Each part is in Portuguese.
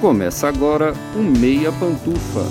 Começa agora o Meia Pantufa.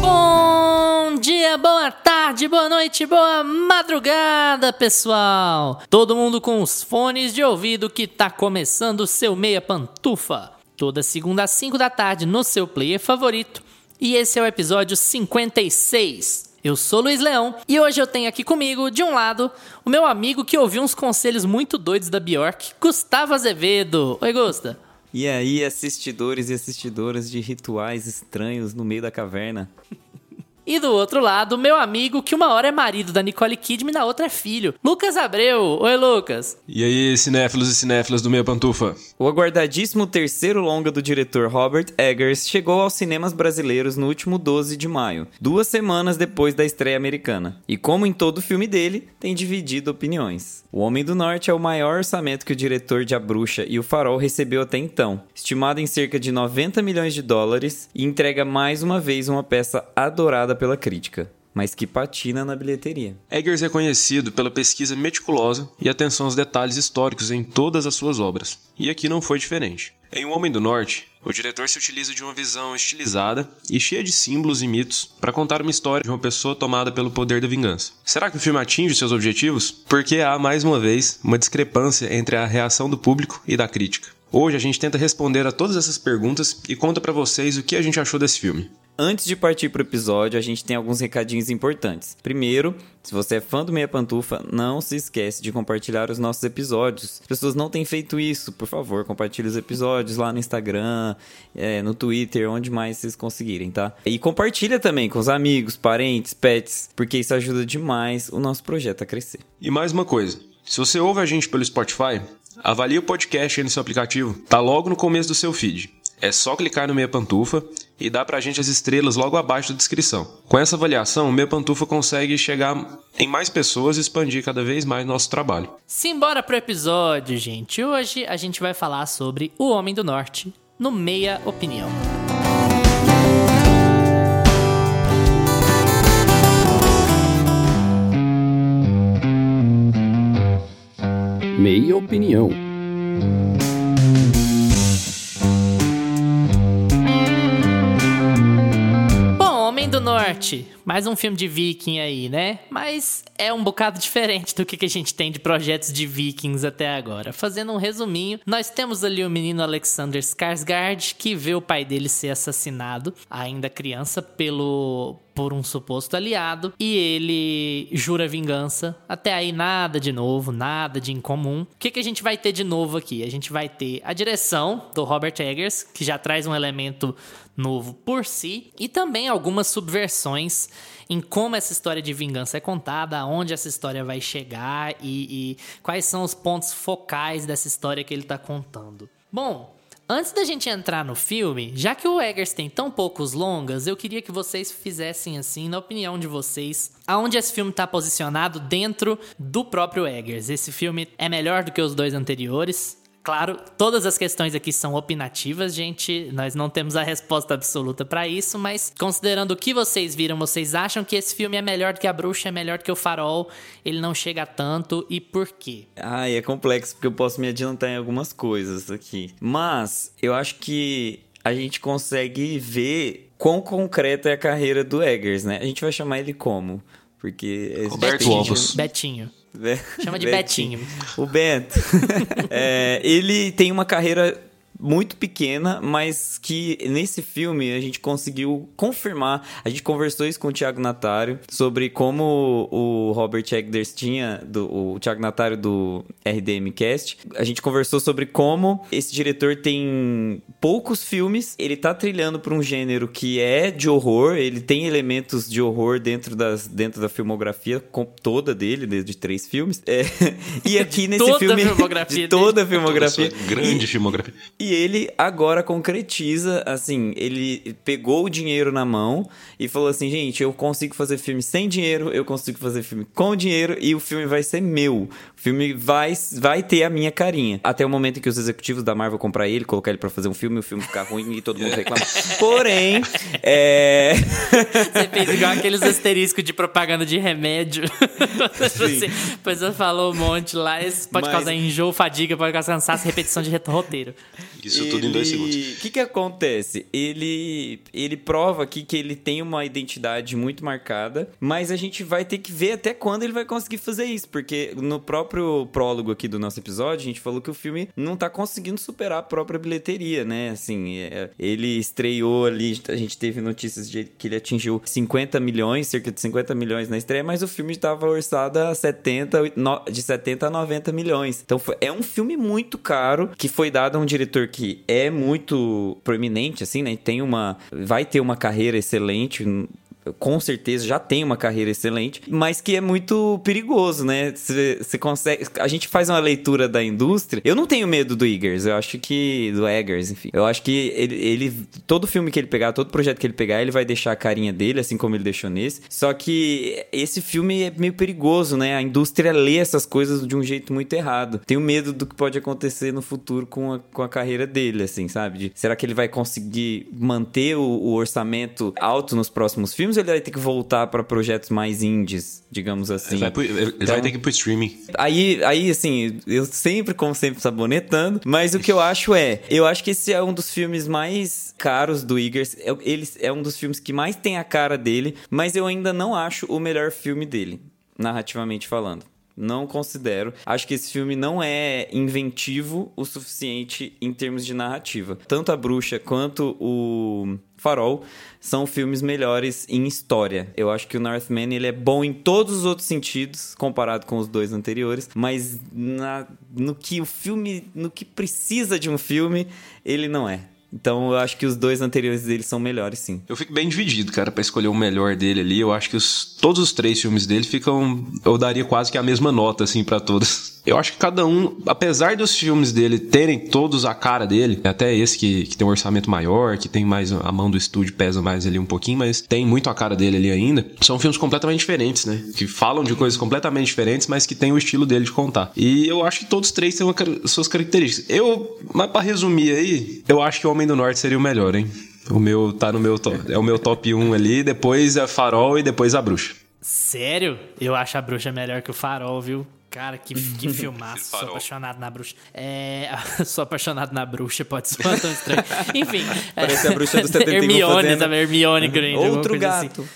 Bom dia, boa tarde, boa noite, boa madrugada, pessoal! Todo mundo com os fones de ouvido que tá começando o seu Meia Pantufa. Toda segunda às 5 da tarde no seu player favorito. E esse é o episódio 56. Eu sou Luiz Leão e hoje eu tenho aqui comigo, de um lado, o meu amigo que ouviu uns conselhos muito doidos da Bjork, Gustavo Azevedo. Oi, Gusta. E aí, assistidores e assistidoras de rituais estranhos no meio da caverna? E do outro lado, meu amigo, que uma hora é marido da Nicole Kidman e na outra é filho. Lucas Abreu. Oi, Lucas. E aí, cinéfilos e cinéfilas do Meia Pantufa? O aguardadíssimo terceiro longa do diretor Robert Eggers chegou aos cinemas brasileiros no último 12 de maio, duas semanas depois da estreia americana. E como em todo filme dele, tem dividido opiniões. O Homem do Norte é o maior orçamento que o diretor de A Bruxa e O Farol recebeu até então, estimado em cerca de 90 milhões de dólares, e entrega mais uma vez uma peça adorada pela crítica, mas que patina na bilheteria. Eggers é conhecido pela pesquisa meticulosa e atenção aos detalhes históricos em todas as suas obras, e aqui não foi diferente. Em O Homem do Norte, o diretor se utiliza de uma visão estilizada e cheia de símbolos e mitos para contar uma história de uma pessoa tomada pelo poder da vingança. Será que o filme atinge seus objetivos? Porque há, mais uma vez, uma discrepância entre a reação do público e da crítica. Hoje a gente tenta responder a todas essas perguntas e conta para vocês o que a gente achou desse filme. Antes de partir pro episódio, a gente tem alguns recadinhos importantes. Primeiro, se você é fã do Meia Pantufa, não se esquece de compartilhar os nossos episódios. As pessoas não têm feito isso, por favor, compartilhe os episódios lá no Instagram, é, no Twitter, onde mais vocês conseguirem, tá? E compartilha também com os amigos, parentes, pets, porque isso ajuda demais o nosso projeto a crescer. E mais uma coisa, se você ouve a gente pelo Spotify, avalie o podcast aí no seu aplicativo, tá logo no começo do seu feed. É só clicar no Meia Pantufa e dá pra gente as estrelas logo abaixo da descrição. Com essa avaliação, o Meia Pantufa consegue chegar em mais pessoas e expandir cada vez mais nosso trabalho. Simbora pro episódio, gente. Hoje a gente vai falar sobre O Homem do Norte no Meia Opinião. Meia Opinião. Mais um filme de viking aí, né? Mas é um bocado diferente do que que a gente tem de projetos de vikings até agora. Fazendo um resuminho, nós temos ali o menino Alexander Skarsgård, que vê o pai dele ser assassinado, ainda criança, pelo por um suposto aliado, e ele jura vingança. Até aí nada de novo, nada de incomum. O que, que a gente vai ter de novo aqui? A gente vai ter a direção do Robert Eggers, que já traz um elemento novo por si, e também algumas subversões em como essa história de vingança é contada, aonde essa história vai chegar e, e quais são os pontos focais dessa história que ele está contando. Bom, Antes da gente entrar no filme, já que o Eggers tem tão poucos longas, eu queria que vocês fizessem assim, na opinião de vocês, aonde esse filme está posicionado dentro do próprio Eggers. Esse filme é melhor do que os dois anteriores. Claro, todas as questões aqui são opinativas, gente. Nós não temos a resposta absoluta para isso, mas considerando o que vocês viram, vocês acham que esse filme é melhor do que A Bruxa, é melhor do que O Farol? Ele não chega tanto e por quê? Ai, é complexo porque eu posso me adiantar em algumas coisas aqui. Mas eu acho que a gente consegue ver quão concreta é a carreira do Eggers, né? A gente vai chamar ele como? Porque Roberto. Ovos. Betinho. Chama de Betinho. O Bento. É, ele tem uma carreira muito pequena, mas que nesse filme a gente conseguiu confirmar. A gente conversou isso com o Thiago Natário sobre como o Robert Eggers tinha, do, o Thiago Natário do RDM Cast. A gente conversou sobre como esse diretor tem poucos filmes, ele tá trilhando por um gênero que é de horror, ele tem elementos de horror dentro, das, dentro da filmografia com- toda dele, desde três filmes. É, e aqui nesse Toda a filme. filmografia de toda a Toda filmografia. essa grande filmografia. E ele agora concretiza, assim, ele pegou o dinheiro na mão e falou assim, gente, eu consigo fazer filme sem dinheiro, eu consigo fazer filme com dinheiro e o filme vai ser meu. O filme vai, vai ter a minha carinha. Até o momento em que os executivos da Marvel comprar ele, colocar ele pra fazer um filme, o filme ficar ruim e todo mundo reclamar. Porém, é... Você fez igual aqueles asteriscos de propaganda de remédio. você, depois você falou um monte lá. Esse pode Mas- causar enjoo, fadiga, pode causar cansaço, repetição de roteiro. Isso tudo em dois Ele- segundos. O que que acontece? Ele ele prova aqui que ele tem uma identidade muito marcada, mas a gente vai ter que ver até quando ele vai conseguir fazer isso, porque no próprio prólogo aqui do nosso episódio, a gente falou que o filme não tá conseguindo superar a própria bilheteria, né? Assim, é, ele estreou ali, a gente teve notícias de que ele atingiu 50 milhões, cerca de 50 milhões na estreia, mas o filme estava orçado a 70, no- de 70 a 90 milhões. Então foi- é um filme muito caro que foi dado a um diretor que é muito proeminente, assim, né? Tem uma. Vai ter uma carreira excelente. Com certeza já tem uma carreira excelente, mas que é muito perigoso, né? Você consegue. A gente faz uma leitura da indústria. Eu não tenho medo do Eggers, eu acho que. Do Eggers, enfim. Eu acho que ele, ele. Todo filme que ele pegar, todo projeto que ele pegar, ele vai deixar a carinha dele, assim como ele deixou nesse. Só que esse filme é meio perigoso, né? A indústria lê essas coisas de um jeito muito errado. Tenho medo do que pode acontecer no futuro com a, com a carreira dele, assim, sabe? De- será que ele vai conseguir manter o, o orçamento alto nos próximos filmes ele vai ter que voltar para projetos mais indies, digamos assim? Ele vai, pro- ele Então- vai ter que ir pro streaming. Aí, aí, assim, eu sempre, como sempre, sabonetando, mas o que eu acho é, eu acho que esse é um dos filmes mais caros do Eggers, é- ele é um dos filmes que mais tem a cara dele, mas eu ainda não acho o melhor filme dele, narrativamente falando. Não considero. Acho que esse filme não é inventivo o suficiente em termos de narrativa. Tanto A Bruxa quanto o Farol são filmes melhores em história. Eu acho que o Northman ele é bom em todos os outros sentidos comparado com os dois anteriores, mas na- no que o filme, no que precisa de um filme, ele não é. Então eu acho que os dois anteriores dele são melhores, sim. Eu fico bem dividido, cara, pra escolher o melhor dele ali. Eu acho que os- todos os três filmes dele ficam. Eu daria quase que a mesma nota, assim, pra todos. Eu acho que cada um, apesar dos filmes dele terem todos a cara dele, até esse que, que tem um orçamento maior, que tem mais. A mão do estúdio pesa mais ali um pouquinho, mas tem muito a cara dele ali ainda. São filmes completamente diferentes, né? Que falam de coisas completamente diferentes, mas que tem o estilo dele de contar. E eu acho que todos três têm uma suas características. Eu, mas pra resumir aí, eu acho que o Homem do Norte seria o melhor, hein? O meu tá no meu top. É o meu top 1 ali, depois é Farol e depois a Bruxa. Sério? Eu acho a bruxa melhor que o farol, viu? Cara, que, que filmaço. Sou apaixonado na bruxa. É. Sou apaixonado na bruxa, pode soar tão estranho. Enfim. Parece a bruxa do 71 Hermione fazendo- também, Hermione Granger. alguma Outro assim. gato.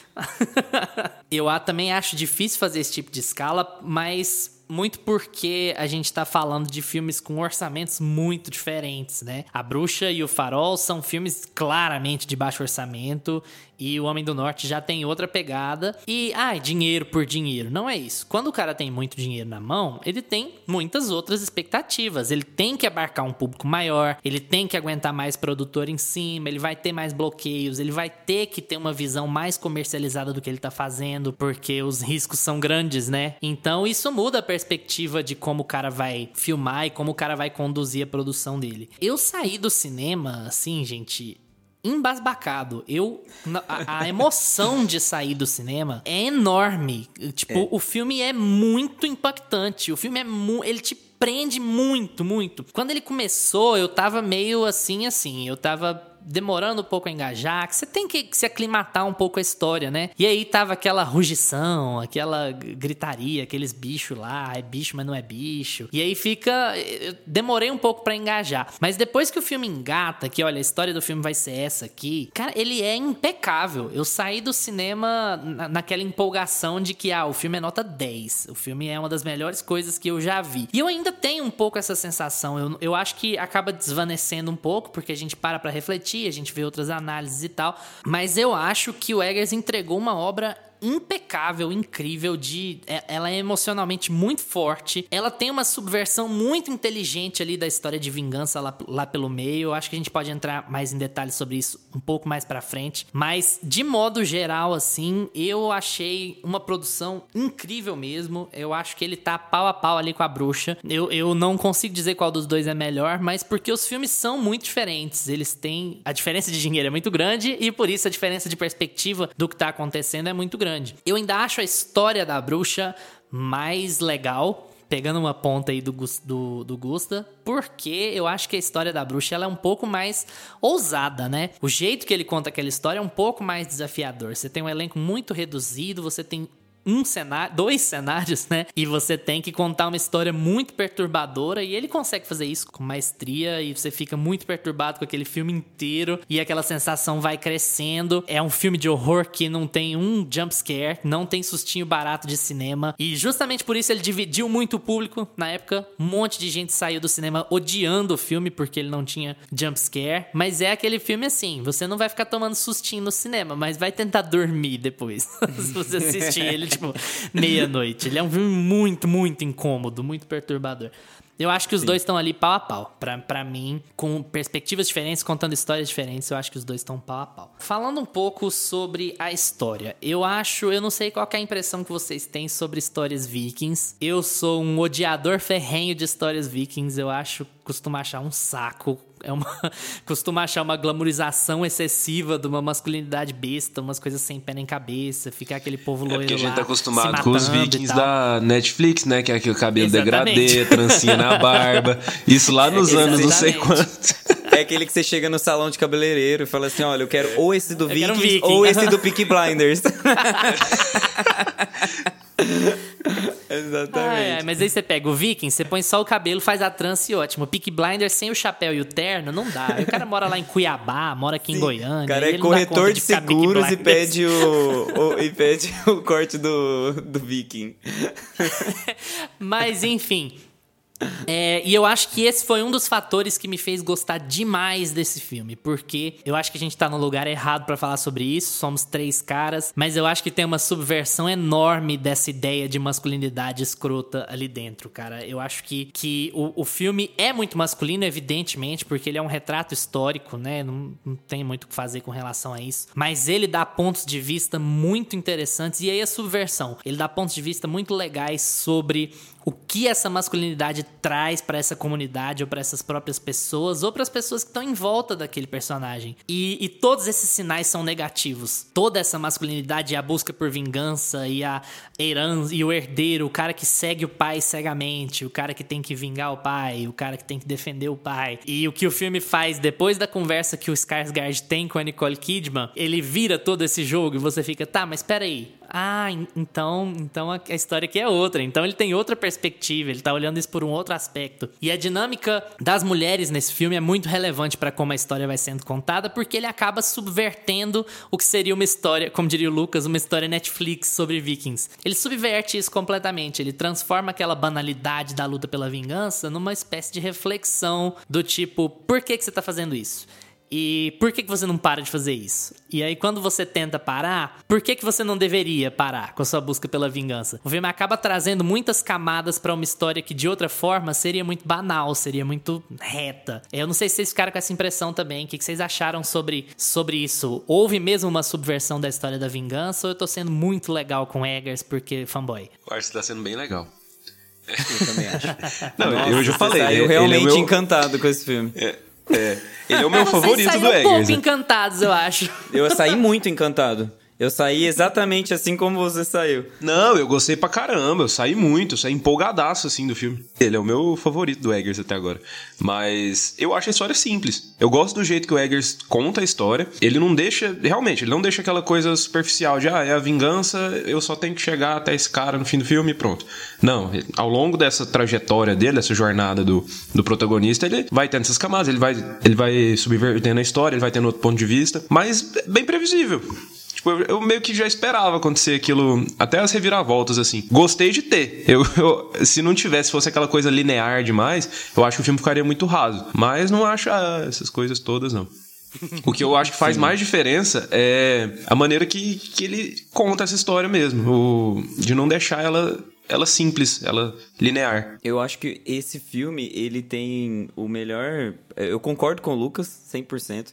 Eu ah, também acho difícil fazer esse tipo de escala, mas muito porque a gente tá falando de filmes com orçamentos muito diferentes, né? A Bruxa e o Farol são filmes claramente de baixo orçamento e o Homem do Norte já tem outra pegada. E, ai, dinheiro por dinheiro. Não é isso. Quando o cara tem muito dinheiro na mão, ele tem muitas outras expectativas. Ele tem que abarcar um público maior, ele tem que aguentar mais produtor em cima, ele vai ter mais bloqueios, ele vai ter que ter uma visão mais comercializada do que ele tá fazendo, porque os riscos são grandes, né? Então isso muda a perspectiva de como o cara vai filmar e como o cara vai conduzir a produção dele. Eu saí do cinema, assim, gente, embasbacado. Eu a, a emoção de sair do cinema é enorme. Tipo, o filme é muito impactante. O filme é mu ele te prende muito, muito. Quando ele começou, eu tava meio assim, assim, eu tava demorando um pouco a engajar, que você tem que se aclimatar um pouco à história, né? E aí tava aquela rugição, aquela gritaria, aqueles bichos lá, é bicho, mas não é bicho. E aí fica, eu demorei um pouco pra engajar, mas depois que o filme engata, que olha, a história do filme vai ser essa aqui, cara, ele é impecável. Eu saí do cinema na- naquela empolgação de que ah, o filme é nota 10. O filme é uma das melhores coisas que eu já vi. E eu ainda tenho um pouco essa sensação. Eu, eu acho que acaba desvanecendo um pouco, porque a gente para pra refletir, a gente vê outras análises e tal. Mas eu acho que o Eggers entregou uma obra impecável, incrível de é- ela é emocionalmente muito forte. Ela tem uma subversão muito inteligente ali da história de vingança lá, lá pelo meio. Eu acho que a gente pode entrar mais em detalhes sobre isso um pouco mais pra frente, mas de modo geral assim, eu achei uma produção incrível mesmo. Eu acho que ele tá pau a pau ali com a bruxa. Eu, eu não consigo dizer qual dos dois é melhor, mas porque os filmes são muito diferentes. Eles têm a diferença de dinheiro é muito grande e por isso a diferença de perspectiva do que tá acontecendo é muito grande. Eu ainda acho a história da bruxa mais legal. pegando uma ponta aí do, do, do Gusta, porque eu acho que a história da bruxa ela é um pouco mais ousada, né? O jeito que ele conta aquela história é um pouco mais desafiador. Você tem um elenco muito reduzido, você tem um cenário, dois cenários, né? E você tem que contar uma história muito perturbadora e ele consegue fazer isso com maestria e você fica muito perturbado com aquele filme inteiro e aquela sensação vai crescendo. É um filme de horror que não tem um jump scare, não tem sustinho barato de cinema e justamente por isso ele dividiu muito o público na época. Um monte de gente saiu do cinema odiando o filme porque ele não tinha jump scare, mas é aquele filme assim, você não vai ficar tomando sustinho no cinema, mas vai tentar dormir depois se você assistir ele tipo, meia-noite. Ele é um filme muito, muito incômodo, muito perturbador. Eu acho que os Sim. dois estão ali pau a pau. Pra, pra mim, com perspectivas diferentes, contando histórias diferentes, eu acho que os dois estão pau a pau. Falando um pouco sobre a história, eu acho, eu não sei qual é a impressão que vocês têm sobre histórias vikings. Eu sou um odiador ferrenho de histórias vikings. Eu acho, costumo achar um saco é uma costuma achar uma glamorização excessiva de uma masculinidade besta, umas coisas sem pé nem cabeça, ficar aquele povo loiro é porque a gente tá acostumado com os vikings da Netflix, né, que é aquele cabelo Exatamente. degradê, trancinha na barba. Isso lá nos é, anos não sei quantos. É aquele que você chega no salão de cabeleireiro e fala assim: "Olha, eu quero ou esse do Vikings um Viking. ou esse do Peaky Blinders". Exatamente. Ah, é, mas aí você pega o Viking, você põe só o cabelo, faz a trança e ótimo. Peak Blinder sem o chapéu e o terno, não dá. Aí o cara mora lá em Cuiabá, mora aqui Sim. em Goiânia. O cara é corretor de, de seguros e pede o, o, e pede o corte do, do Viking. mas, enfim, é, e eu acho que esse foi um dos fatores que me fez gostar demais desse filme, porque eu acho que a gente tá no lugar errado para falar sobre isso, somos três caras, mas eu acho que tem uma subversão enorme dessa ideia de masculinidade escrota ali dentro, cara. Eu acho que, que o, o filme é muito masculino, evidentemente, porque ele é um retrato histórico, né? Não, não tem muito o que fazer com relação a isso, mas ele dá pontos de vista muito interessantes, e aí a subversão, ele dá pontos de vista muito legais sobre o que essa masculinidade traz para essa comunidade ou para essas próprias pessoas ou para as pessoas que estão em volta daquele personagem. E, e, todos esses sinais são negativos. Toda essa masculinidade e a busca por vingança e a herança e o herdeiro, o cara que segue o pai cegamente, o cara que tem que vingar o pai, o cara que tem que defender o pai. E o que o filme faz depois da conversa que o Skarsgård tem com a Nicole Kidman, ele vira todo esse jogo e você fica, tá, mas peraí, ah, então, então a história aqui é outra. Então ele tem outra perspectiva, ele tá olhando isso por um outro aspecto. E a dinâmica das mulheres nesse filme é muito relevante para como a história vai sendo contada, porque ele acaba subvertendo o que seria uma história, como diria o Lucas, uma história Netflix sobre vikings. Ele subverte isso completamente, ele transforma aquela banalidade da luta pela vingança numa espécie de reflexão do tipo, por que que você tá fazendo isso? E por que, que você não para de fazer isso? E aí, quando você tenta parar, por que, que você não deveria parar com a sua busca pela vingança? O filme acaba trazendo muitas camadas para uma história que, de outra forma, seria muito banal, seria muito reta. Eu não sei se vocês ficaram com essa impressão também. O que, que vocês acharam sobre, sobre isso? Houve mesmo uma subversão da história da vingança ou eu tô sendo muito legal com Eggers porque fanboy? Eu acho que tá sendo bem legal. Eu também acho. Não, Nossa, eu já falei. Eu realmente é meu... encantado com esse filme. É. É. Ele é o meu favorito do Eggers. um pouco encantados, eu acho. Eu saí muito encantado. Eu saí exatamente assim como você saiu. Não, eu gostei pra caramba. Eu saí muito, eu saí empolgadaço assim do filme. Ele é o meu favorito do Eggers até agora. Mas eu acho a história simples. Eu gosto do jeito que o Eggers conta a história. Ele não deixa, realmente, ele não deixa aquela coisa superficial de, ah, é a vingança, eu só tenho que chegar até esse cara no fim do filme e pronto. Não, ao longo dessa trajetória dele, dessa jornada do, do protagonista, ele vai tendo essas camadas, ele vai, ele vai subvertendo a história, ele vai tendo outro ponto de vista, mas é bem previsível. Tipo, eu, eu, meio que já esperava acontecer aquilo, até as reviravoltas, assim. Gostei de ter. Eu, eu, se não tivesse, fosse aquela coisa linear demais, eu acho que o filme ficaria muito raso. Mas não acho ah, essas coisas todas, não. O que eu acho que faz Sim. mais diferença é a maneira que, que ele conta essa história mesmo. O, de não deixar ela ela simples, ela linear. Eu acho que esse filme, ele tem o melhor... Eu concordo com o Lucas, 100%.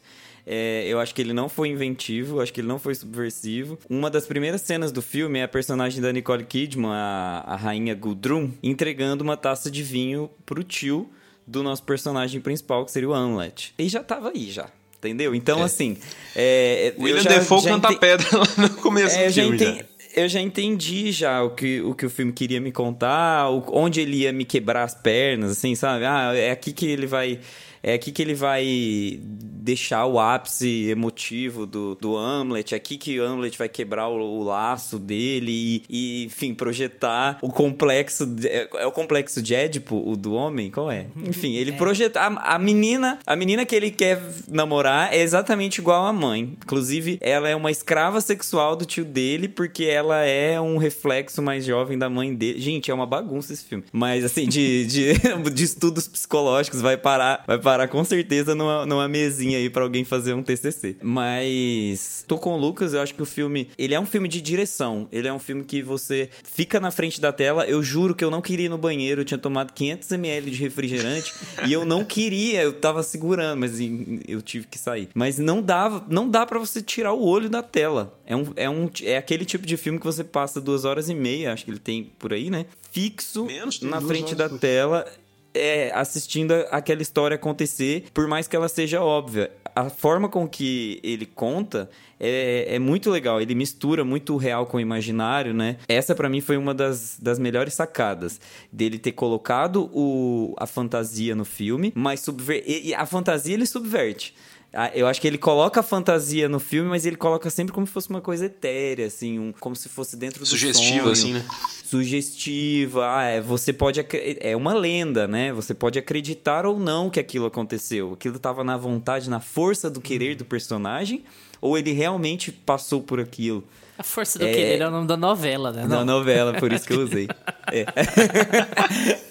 É, eu acho que ele não foi inventivo, acho que ele não foi subversivo. Uma das primeiras cenas do filme é a personagem da Nicole Kidman, a, a rainha Gudrun, entregando uma taça de vinho pro tio do nosso personagem principal, que seria o Hamlet. E já tava aí, já. Entendeu? Então, é. assim. É, William já, Defoe já canta ente... pedra lá no começo é, do filme. Já eu já entendi já o que, o que o filme queria me contar, o, onde ele ia me quebrar as pernas, assim, sabe? Ah, é aqui que ele vai é aqui que ele vai deixar o ápice emotivo do, do Hamlet, é aqui que o Hamlet vai quebrar o, o laço dele e, e, enfim, projetar o complexo. De, é, é, o complexo de Édipo, o do homem? Qual é? Enfim, ele é. projeta. A, a, menina, a menina que ele quer namorar é exatamente igual à mãe. Inclusive, ela é uma escrava sexual do tio dele, porque ela é um reflexo mais jovem da mãe dele. Gente, é uma bagunça esse filme. Mas assim, de, de, de estudos psicológicos, vai parar, vai parar com certeza numa, numa mesinha aí para alguém fazer um TCC. Mas tô com o Lucas, eu acho que o filme, ele é um filme de direção. Ele é um filme que você fica na frente da tela. Eu juro que eu não queria ir no banheiro, eu tinha tomado 500 ml de refrigerante e eu não queria, eu tava segurando, mas eu tive que sair. Mas não dava, não dá para você tirar o olho da tela. É um, é um é aquele tipo de filme que você passa duas horas e meia, acho que ele tem por aí, né? Fixo Menos, na frente da tela é, assistindo aquela história acontecer, por mais que ela seja óbvia. A forma com que ele conta é, é muito legal. Ele mistura muito o real com o imaginário, né? Essa para mim foi uma das, das melhores sacadas dele ter colocado o, a fantasia no filme, mas subver... a fantasia ele subverte. Ah, eu acho que ele coloca a fantasia no filme, mas ele coloca sempre como se fosse uma coisa etérea, assim, um, como se fosse dentro do Sugestiva, sonho. assim, né? Sugestiva. Ah, é, você pode. É uma lenda, né? Você pode acreditar ou não que aquilo aconteceu. Aquilo estava na vontade, na força do querer do personagem, ou ele realmente passou por aquilo. A Força do é... Querer é o nome da novela, né? Da novela, por isso que eu usei. é.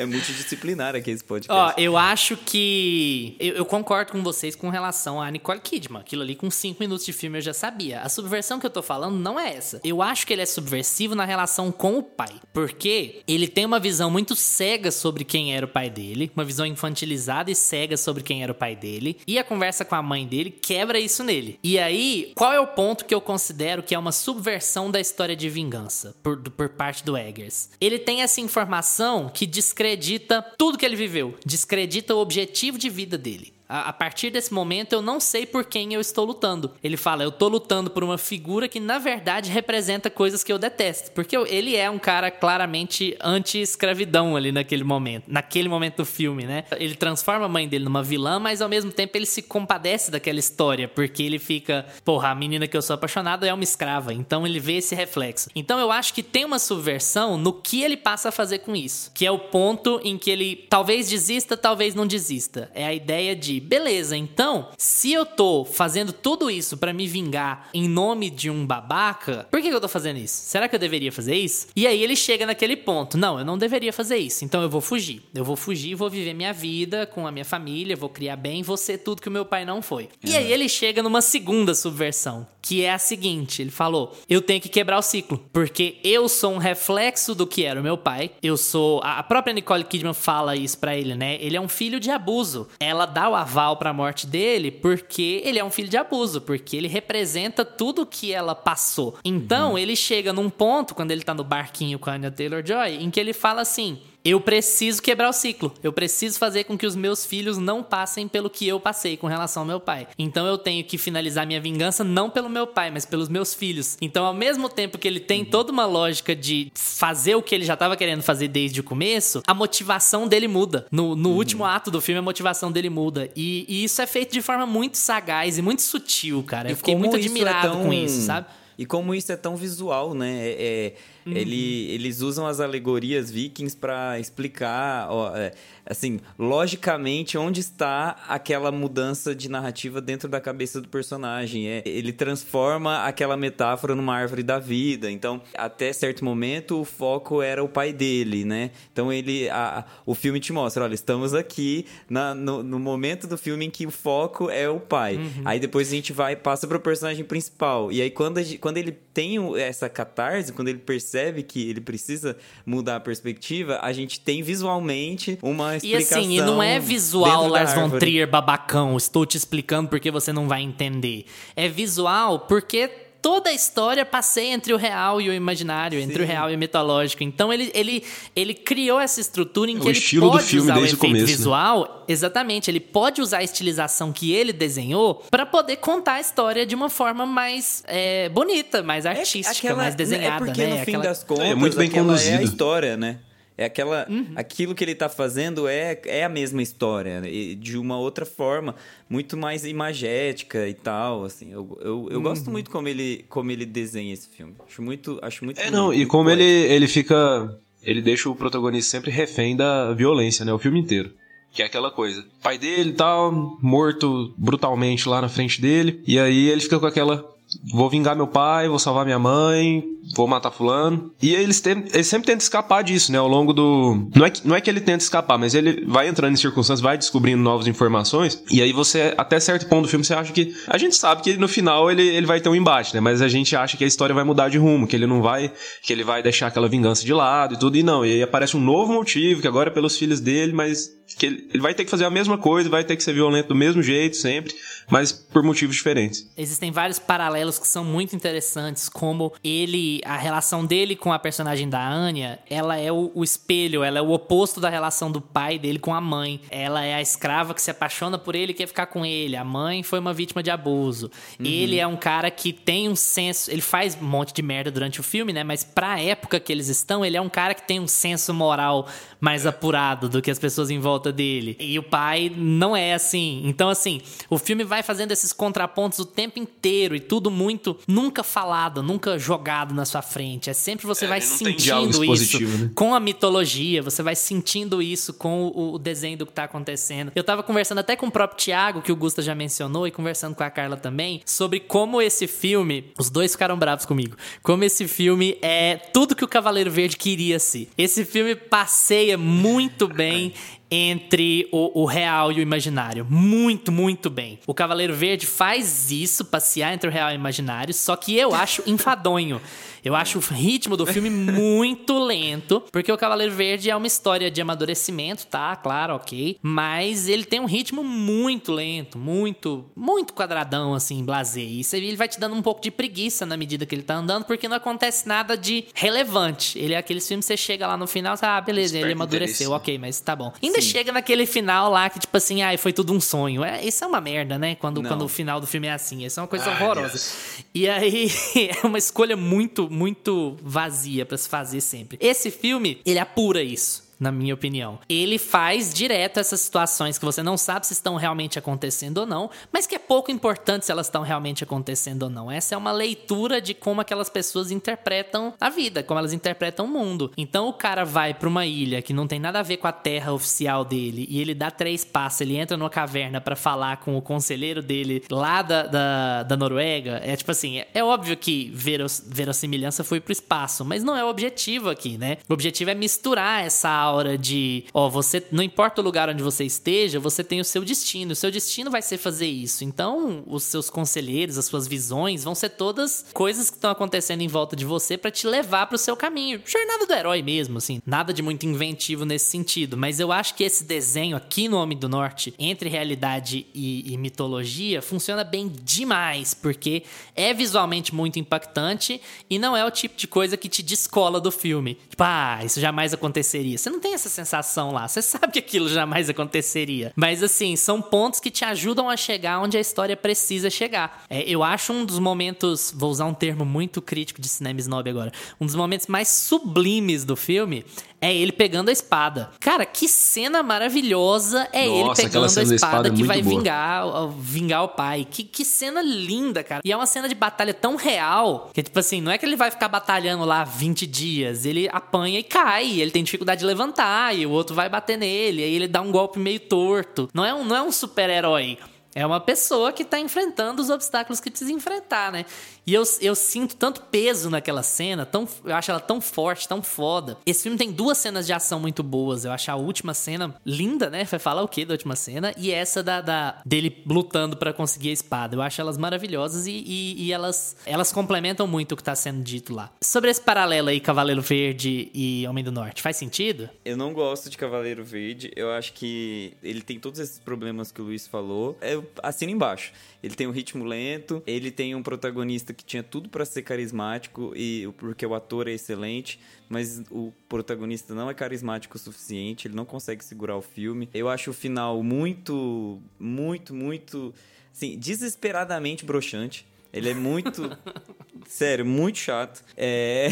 É multidisciplinar aqui esse podcast. Ó, eu acho que. Eu, eu, concordo com vocês com relação a Nicole Kidman. Aquilo ali, com cinco minutos de filme, eu já sabia. A subversão que eu tô falando não é essa. Eu acho que ele é subversivo na relação com o pai. Porque ele tem uma visão muito cega sobre quem era o pai dele, uma visão infantilizada e cega sobre quem era o pai dele. E a conversa com a mãe dele quebra isso nele. E aí, qual é o ponto que eu considero que é uma subversão da história de vingança por, por parte do Eggers? Ele tem essa informação que descreve descredita tudo que ele viveu, descredita o objetivo de vida dele. A, a, partir desse momento eu não sei por quem eu estou lutando. Ele fala, eu tô lutando por uma figura que na verdade representa coisas que eu detesto. Porque ele é um cara claramente anti-escravidão ali naquele momento. Naquele momento do filme, né? Ele transforma a mãe dele numa vilã, mas ao mesmo tempo ele se compadece daquela história. Porque ele fica, porra, a menina que eu sou apaixonado é uma escrava. Então ele vê esse reflexo. Então eu acho que tem uma subversão no que ele passa a fazer com isso. Que é o ponto em que ele talvez desista, talvez não desista. É a ideia de beleza, então, se eu tô fazendo tudo isso para me vingar em nome de um babaca, por que, que eu tô fazendo isso? Será que eu deveria fazer isso? E aí ele chega naquele ponto: não, eu não deveria fazer isso, então eu vou fugir. Eu vou fugir, vou viver minha vida com a minha família, vou criar bem, vou ser tudo que o meu pai não foi. E aí ele chega numa segunda subversão, que é a seguinte: ele falou, eu tenho que quebrar o ciclo, porque eu sou um reflexo do que era o meu pai, eu sou. A própria Nicole Kidman fala isso para ele, né? Ele é um filho de abuso. Ela dá o aval para a morte dele porque ele é um filho de abuso, porque ele representa tudo que ela passou. Então, uhum. ele chega num ponto, quando ele tá no barquinho com a Anya Taylor-Joy, em que ele fala assim: eu preciso quebrar o ciclo. Eu preciso fazer com que os meus filhos não passem pelo que eu passei com relação ao meu pai. Então eu tenho que finalizar minha vingança não pelo meu pai, mas pelos meus filhos. Então, ao mesmo tempo que ele tem toda uma lógica de fazer o que ele já estava querendo fazer desde o começo, a motivação dele muda. No, no uhum. último ato do filme, a motivação dele muda. E, e, isso é feito de forma muito sagaz e muito sutil, cara. E eu fiquei muito é admirado é tão... com isso, sabe? E como isso é tão visual, né? É, é Uhum. Ele, eles usam as alegorias vikings para explicar, ó, é, assim, logicamente, onde está aquela mudança de narrativa dentro da cabeça do personagem. É, ele transforma aquela metáfora numa árvore da vida. Então, até certo momento, o foco era o pai dele, né? Então, ele, a, o filme te mostra, olha, estamos aqui na, no, no, momento do filme em que o foco é o pai. Uhum. Aí depois a gente vai passa para o personagem principal. E aí, quando, gente, quando ele tem essa catarse, quando ele percebe percebe que ele precisa mudar a perspectiva, a gente tem visualmente uma explicação. E assim, e não é visual Lars von Trier babacão, estou te explicando porque você não vai entender. É visual porque toda a história passeia entre o real e o imaginário, entre Sim. o real e o mitológico. Então ele, ele, ele criou essa estrutura em que o ele estilo do pode filme usar o desde o efeito começo, né? visual, exatamente, ele pode usar a estilização que ele desenhou pra poder contar a história de uma forma mais é, bonita, mais artística, aquela- mais desenhada, É porque né? no fim Aquela- das contas, É, muito bem aquela é a conduzido. história, né? É aquela, Uhum. aquilo que ele tá fazendo é, é a mesma história, né? E de uma outra forma, muito mais imagética e tal, assim. Eu, eu, eu Uhum. gosto muito como ele, como ele desenha esse filme. Acho muito, acho muito É, bonito, não, e muito como ele, poético. ele fica. Ele deixa o protagonista sempre refém da violência, né? O filme inteiro. Que é aquela coisa. Pai dele e tal, morto brutalmente lá na frente dele. E aí ele fica com aquela. Vou vingar meu pai, vou salvar minha mãe, vou matar fulano. E eles, tem, eles sempre tentam escapar disso, né? Ao longo do. Não é, que, não é que ele tenta escapar, mas ele vai entrando em circunstâncias, vai descobrindo novas informações. E aí você, até certo ponto do filme, você acha que. A gente sabe que no final ele, ele vai ter um embate, né? Mas a gente acha que a história vai mudar de rumo, que ele não vai. Que ele vai deixar aquela vingança de lado e tudo. E não, e aí aparece um novo motivo, que agora é pelos filhos dele, mas que ele, vai ter que fazer a mesma coisa, vai ter que ser violento do mesmo jeito sempre, mas por motivos diferentes. Existem vários paralelos que são muito interessantes, como ele, a relação dele com a personagem da Anya, ela é o, o espelho, ela é o oposto da relação do pai dele com a mãe. Ela é a escrava que se apaixona por ele e quer ficar com ele. A mãe foi uma vítima de abuso. Ele é um cara que tem um senso, ele faz um monte de merda durante o filme, né? Mas pra época que eles estão, ele é um cara que tem um senso moral mais apurado do que as pessoas em volta dele. E o pai não é assim. Então, assim, o filme vai fazendo esses contrapontos o tempo inteiro e tudo muito nunca falado, nunca jogado na sua frente. É sempre você É, vai sentindo isso né? com a mitologia, você vai sentindo isso com o, o desenho do que tá acontecendo. Eu tava conversando até com o próprio Thiago, que o Gusta já mencionou, e conversando com a Carla também, sobre como esse filme, os dois ficaram bravos comigo, como esse filme é tudo que o Cavaleiro Verde queria ser. Esse filme passeia muito bem entre o, o real e o imaginário. Muito, muito bem. O Cavaleiro Verde faz isso, passear entre o real e o imaginário, só que eu acho enfadonho. Eu acho o ritmo do filme muito lento, porque o Cavaleiro Verde é uma história de amadurecimento, tá? Claro, ok. Mas ele tem um ritmo muito lento, muito, muito quadradão, assim, blazer. E ele vai te dando um pouco de preguiça na medida que ele tá andando, porque não acontece nada de relevante. Ele é aqueles filmes que você chega lá no final, ah, beleza, ele amadureceu, ok, mas tá bom. Ainda chega naquele final lá que, tipo assim, ai, foi tudo um sonho. É, isso é uma merda, né? Quando, Não. quando o final do filme é assim. Isso é uma coisa Ai, horrorosa. Deus. E aí, é uma escolha muito, muito vazia pra se fazer sempre. Esse filme, ele apura isso. Na minha opinião. Ele faz direto essas situações que você não sabe se estão realmente acontecendo ou não, mas que é pouco importante se elas estão realmente acontecendo ou não. Essa é uma leitura de como aquelas pessoas interpretam a vida, como elas interpretam o mundo. Então o cara vai pra uma ilha que não tem nada a ver com a terra oficial dele e ele dá três passos, ele entra numa caverna pra falar com o conselheiro dele lá da, da, da Noruega. É tipo assim, é, é óbvio que veros, verossimilhança foi pro espaço, mas não é o objetivo aqui, né? O objetivo é misturar essa aura de, ó, você, não importa o lugar onde você esteja, você tem o seu destino. O seu destino vai ser fazer isso. Então, os seus conselheiros, as suas visões vão ser todas coisas que estão acontecendo em volta de você pra te levar pro seu caminho. Jornada do herói mesmo, assim. Nada de muito inventivo nesse sentido, mas eu acho que esse desenho aqui no Homem do Norte, entre realidade e, e mitologia, funciona bem demais, porque é visualmente muito impactante e não é o tipo de coisa que te descola do filme. Tipo, ah, isso jamais aconteceria. Você não tem essa sensação lá. Você sabe que aquilo jamais aconteceria. Mas assim, são pontos que te ajudam a chegar onde a história precisa chegar. É, eu acho um dos momentos, vou usar um termo muito crítico de cinema snob agora, um dos momentos mais sublimes do filme é ele pegando a espada. Cara, que cena maravilhosa é Nossa, ele pegando a espada, espada é que vai boa. vingar, o- vingar o pai. Que, que cena linda, cara. E é uma cena de batalha tão real que, tipo assim, não é que ele vai ficar batalhando lá 20 dias. Ele apanha e cai. Ele tem dificuldade de levantar e o outro vai bater nele. Aí ele dá um golpe meio torto. Não é um, não é um super-herói. É uma pessoa que tá enfrentando os obstáculos que precisa enfrentar, né? E eu, eu sinto tanto peso naquela cena, tão, eu acho ela tão forte, tão foda. Esse filme tem duas cenas de ação muito boas. Eu acho a última cena linda, né? Vai falar o quê da última cena? E essa da, da- dele lutando pra conseguir a espada. Eu acho elas maravilhosas e, e- e elas, elas complementam muito o que tá sendo dito lá. Sobre esse paralelo aí, Cavaleiro Verde e Homem do Norte, faz sentido? Eu não gosto de Cavaleiro Verde. Eu acho que ele tem todos esses problemas que o Luiz falou. Eu eu assino embaixo. Ele tem um ritmo lento, ele tem um protagonista que tinha tudo para ser carismático e porque o ator é excelente, mas o protagonista não é carismático o suficiente, ele não consegue segurar o filme. Eu acho o final muito, muito, muito, assim, desesperadamente broxante. Ele é muito, sério, muito chato. É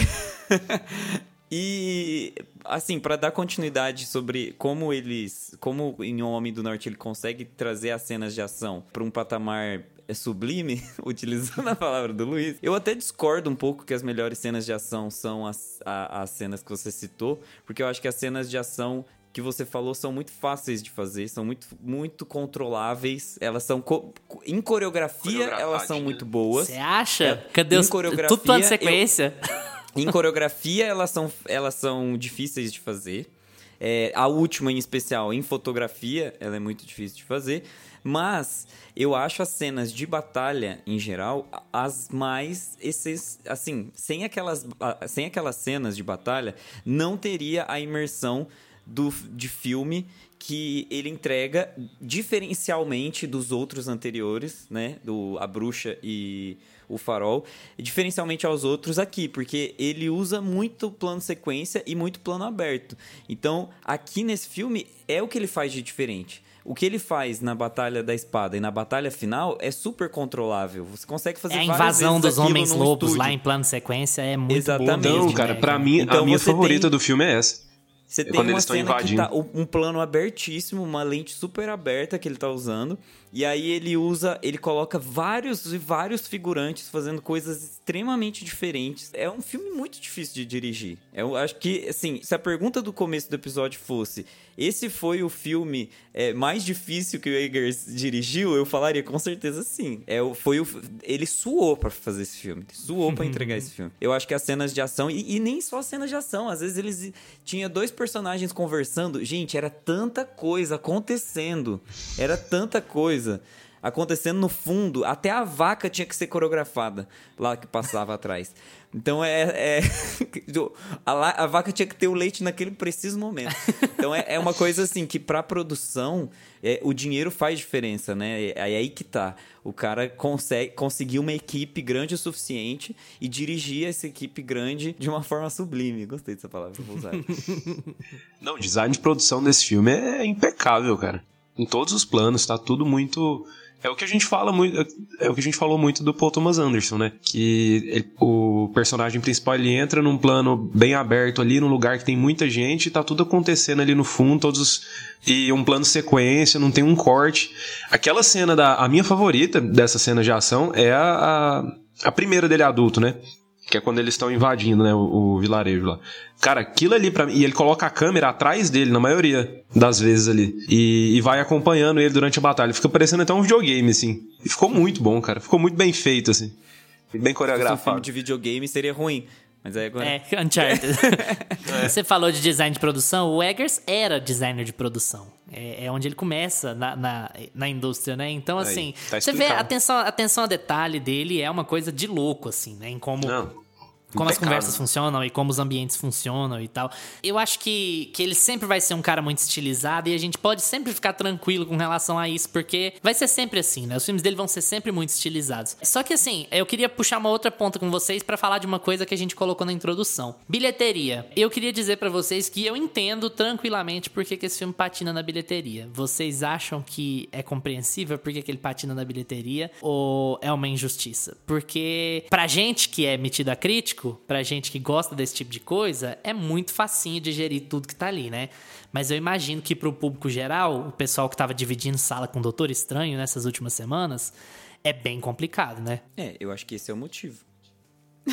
E assim, para dar continuidade sobre como eles, como em Um Homem do Norte ele consegue trazer as cenas de ação para um patamar sublime, utilizando a palavra do Luiz, eu até discordo um pouco que as melhores cenas de ação são as, a, as cenas que você citou, porque eu acho que as cenas de ação que você falou são muito fáceis de fazer, são muito, muito controláveis. Elas são. Co em coreografia, elas são muito boas. Você acha? É, Cadê em os. coreografia, Tudo plano de sequência. Em coreografia, elas são, elas são difíceis de fazer. É, a última, em especial, em fotografia, ela é muito difícil de fazer. Mas eu acho as cenas de batalha, em geral, as mais. Esses, assim, sem aquelas, sem aquelas cenas de batalha, não teria a imersão do, de filme que ele entrega diferencialmente dos outros anteriores, né? Do A Bruxa e o Farol, diferencialmente aos outros aqui, porque ele usa muito plano sequência e muito plano aberto. Então, aqui nesse filme é o que ele faz de diferente. O que ele faz na Batalha da Espada e na Batalha Final é super controlável. Você consegue fazer É a invasão dos homens lobos estúdio. lá em plano sequência é muito Exatamente. boa. Não, cara, velho. pra mim, Então a minha favorita tem- do filme é essa. Você tem quando uma cena que tá um plano abertíssimo, uma lente super aberta que ele tá usando, e aí ele usa, ele coloca vários e vários figurantes fazendo coisas extremamente diferentes. É um filme muito difícil de dirigir. Eu acho que, assim, se a pergunta do começo do episódio fosse esse foi o filme é, mais difícil que o Eggers dirigiu, eu falaria com certeza sim. É, foi o, ele suou pra fazer esse filme. Suou pra entregar esse filme. Eu acho que as cenas de ação, e, e nem só as cenas de ação, às vezes eles tinha dois personagens conversando. Gente, era tanta coisa acontecendo. Era tanta coisa acontecendo no fundo. Até a vaca tinha que ser coreografada lá que passava atrás. Então é. é- a, a vaca tinha que ter o leite naquele preciso momento. Então é, é uma coisa assim que pra produção é, o dinheiro faz diferença, né? É, é aí que tá. O cara consegue conseguir uma equipe grande o suficiente e dirigir essa equipe grande de uma forma sublime. Gostei dessa palavra, vou usar. Não, o design de produção desse filme é impecável, cara. Em todos os planos, tá tudo muito. É o que a gente fala muito. É o que a gente falou muito do Paul Thomas Anderson, né? Que ele- o personagem principal ele entra num plano bem aberto ali, num lugar que tem muita gente, e tá tudo acontecendo ali no fundo, todos os. E um plano sequência, não tem um corte. Aquela cena da. A minha favorita dessa cena de ação é a, a, a primeira dele adulto, né? Que é quando eles estão invadindo, né, o, o vilarejo lá. Cara, aquilo ali pra mim. E ele coloca a câmera atrás dele, na maioria das vezes ali. E, e vai acompanhando ele durante a batalha. Fica parecendo até um videogame, assim. E ficou muito bom, cara. Ficou muito bem feito, assim. Bem Se fosse um filme coreografado. de videogame seria ruim. Mas aí agora. É, Uncharted. Você falou de design de produção, o Eggers era designer de produção. É, é onde ele começa na, na, na indústria, né? Então, Aí, assim, tá você vê a atenção, a atenção a detalhe dele é uma coisa de louco, assim, né? Em como Não. Como as conversas funcionam e como os ambientes funcionam e tal. Eu acho que, que ele sempre vai ser um cara muito estilizado e a gente pode sempre ficar tranquilo com relação a isso, porque vai ser sempre assim, né? Os filmes dele vão ser sempre muito estilizados. Só que assim, eu queria puxar uma outra ponta com vocês pra falar de uma coisa que a gente colocou na introdução. Bilheteria. Eu queria dizer pra vocês que eu entendo tranquilamente por que, que esse filme patina na bilheteria. Vocês acham que é compreensível por que, que ele patina na bilheteria ou é uma injustiça? Porque pra gente que é metido a crítico, pra gente que gosta desse tipo de coisa, é muito facinho digerir tudo que tá ali, né? Mas eu imagino que pro público geral, o pessoal que tava dividindo sala com o Doutor Estranho nessas últimas semanas, é bem complicado, né? É, eu acho que esse é o motivo.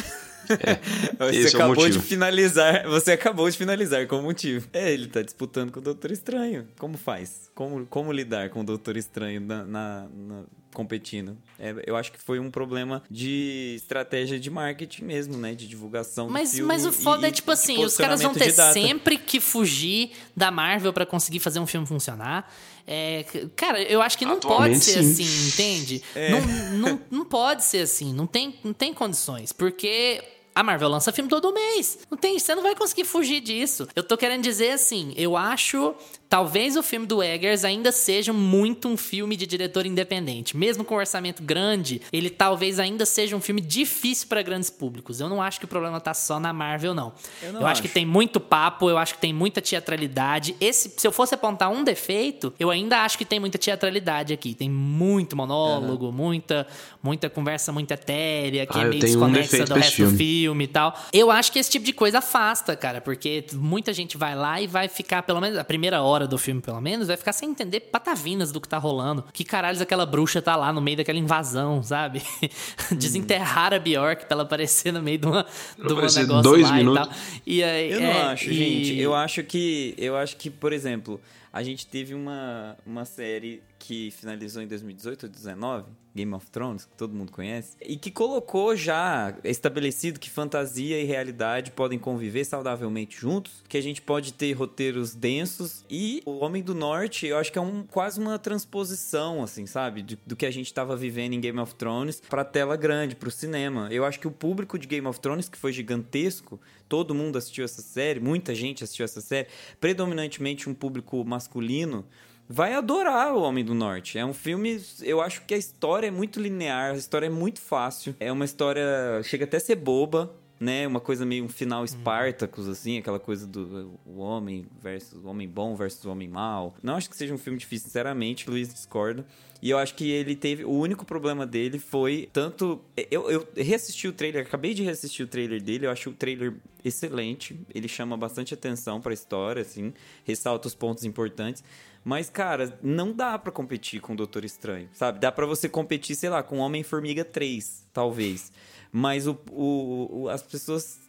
esse você é o acabou motivo. de finalizar. Você acabou de finalizar com o motivo. É, ele tá disputando com o Doutor Estranho. Como faz? Como, como lidar com o Doutor Estranho na, na- na- competindo? É, eu acho que foi um problema de estratégia de marketing mesmo, né? De divulgação Mas, do filme. mas o foda e- é tipo e assim, os caras vão ter sempre que fugir da Marvel pra conseguir fazer um filme funcionar. É, cara, eu acho que não pode ser sim. assim, entende? É. Não, não, não pode ser assim, não tem, não tem condições, porque a Marvel lança filme todo mês. Não tem, você não vai conseguir fugir disso. Eu tô querendo dizer assim, eu acho Talvez o filme do Eggers ainda seja muito um filme de diretor independente. Mesmo com um orçamento grande, ele talvez ainda seja um filme difícil para grandes públicos. Eu não acho que o problema tá só na Marvel, não. Eu não eu acho. acho. que tem muito papo, eu acho que tem muita teatralidade. Esse, se eu fosse apontar um defeito, eu ainda acho que tem muita teatralidade aqui. Tem muito monólogo, muita, muita conversa muito etérea, que Ah, é meio um desconexa defeito do resto do filme. filme e tal. Eu acho que esse tipo de coisa afasta, cara, porque muita gente vai lá e vai ficar, pelo menos a primeira hora do filme, pelo menos, vai ficar sem entender patavinas do que tá rolando. Que caralhos aquela bruxa tá lá no meio daquela invasão, sabe? Desenterrar a Bjork pra ela aparecer no meio de, uma, de um negócio dois lá minutos. e tal. E aí, Eu não é, acho, e- gente. Eu acho que. Eu acho que, por exemplo, a gente teve uma, uma série que finalizou em 2018 ou 2019, Game of Thrones, que todo mundo conhece, e que colocou já estabelecido que fantasia e realidade podem conviver saudavelmente juntos, que a gente pode ter roteiros densos e o Homem do Norte, eu acho que é um, quase uma transposição, assim, sabe, de- do que a gente estava vivendo em Game of Thrones pra tela grande, pro cinema. Eu acho que o público de Game of Thrones, que foi gigantesco, todo mundo assistiu essa série, muita gente assistiu essa série, predominantemente um público masculino, vai adorar o Homem do Norte. É um filme, eu acho que a história é muito linear, a história é muito fácil. É uma história, chega até a ser boba, né? Uma coisa meio um final Spartacus, assim, aquela coisa do o homem versus o homem bom versus o homem mau. Não acho que seja um filme difícil, sinceramente, Luiz discorda. E eu acho que ele teve. O único problema dele foi tanto. Eu, eu reassisti o trailer, acabei de reassistir o trailer dele, eu acho o trailer excelente. Ele chama bastante atenção pra história, assim, ressalta os pontos importantes. Mas, cara, não dá pra competir com o Doutor Estranho, sabe? Dá pra você competir, sei lá, com Homem-Formiga 3, talvez. Mas o, o- o- as pessoas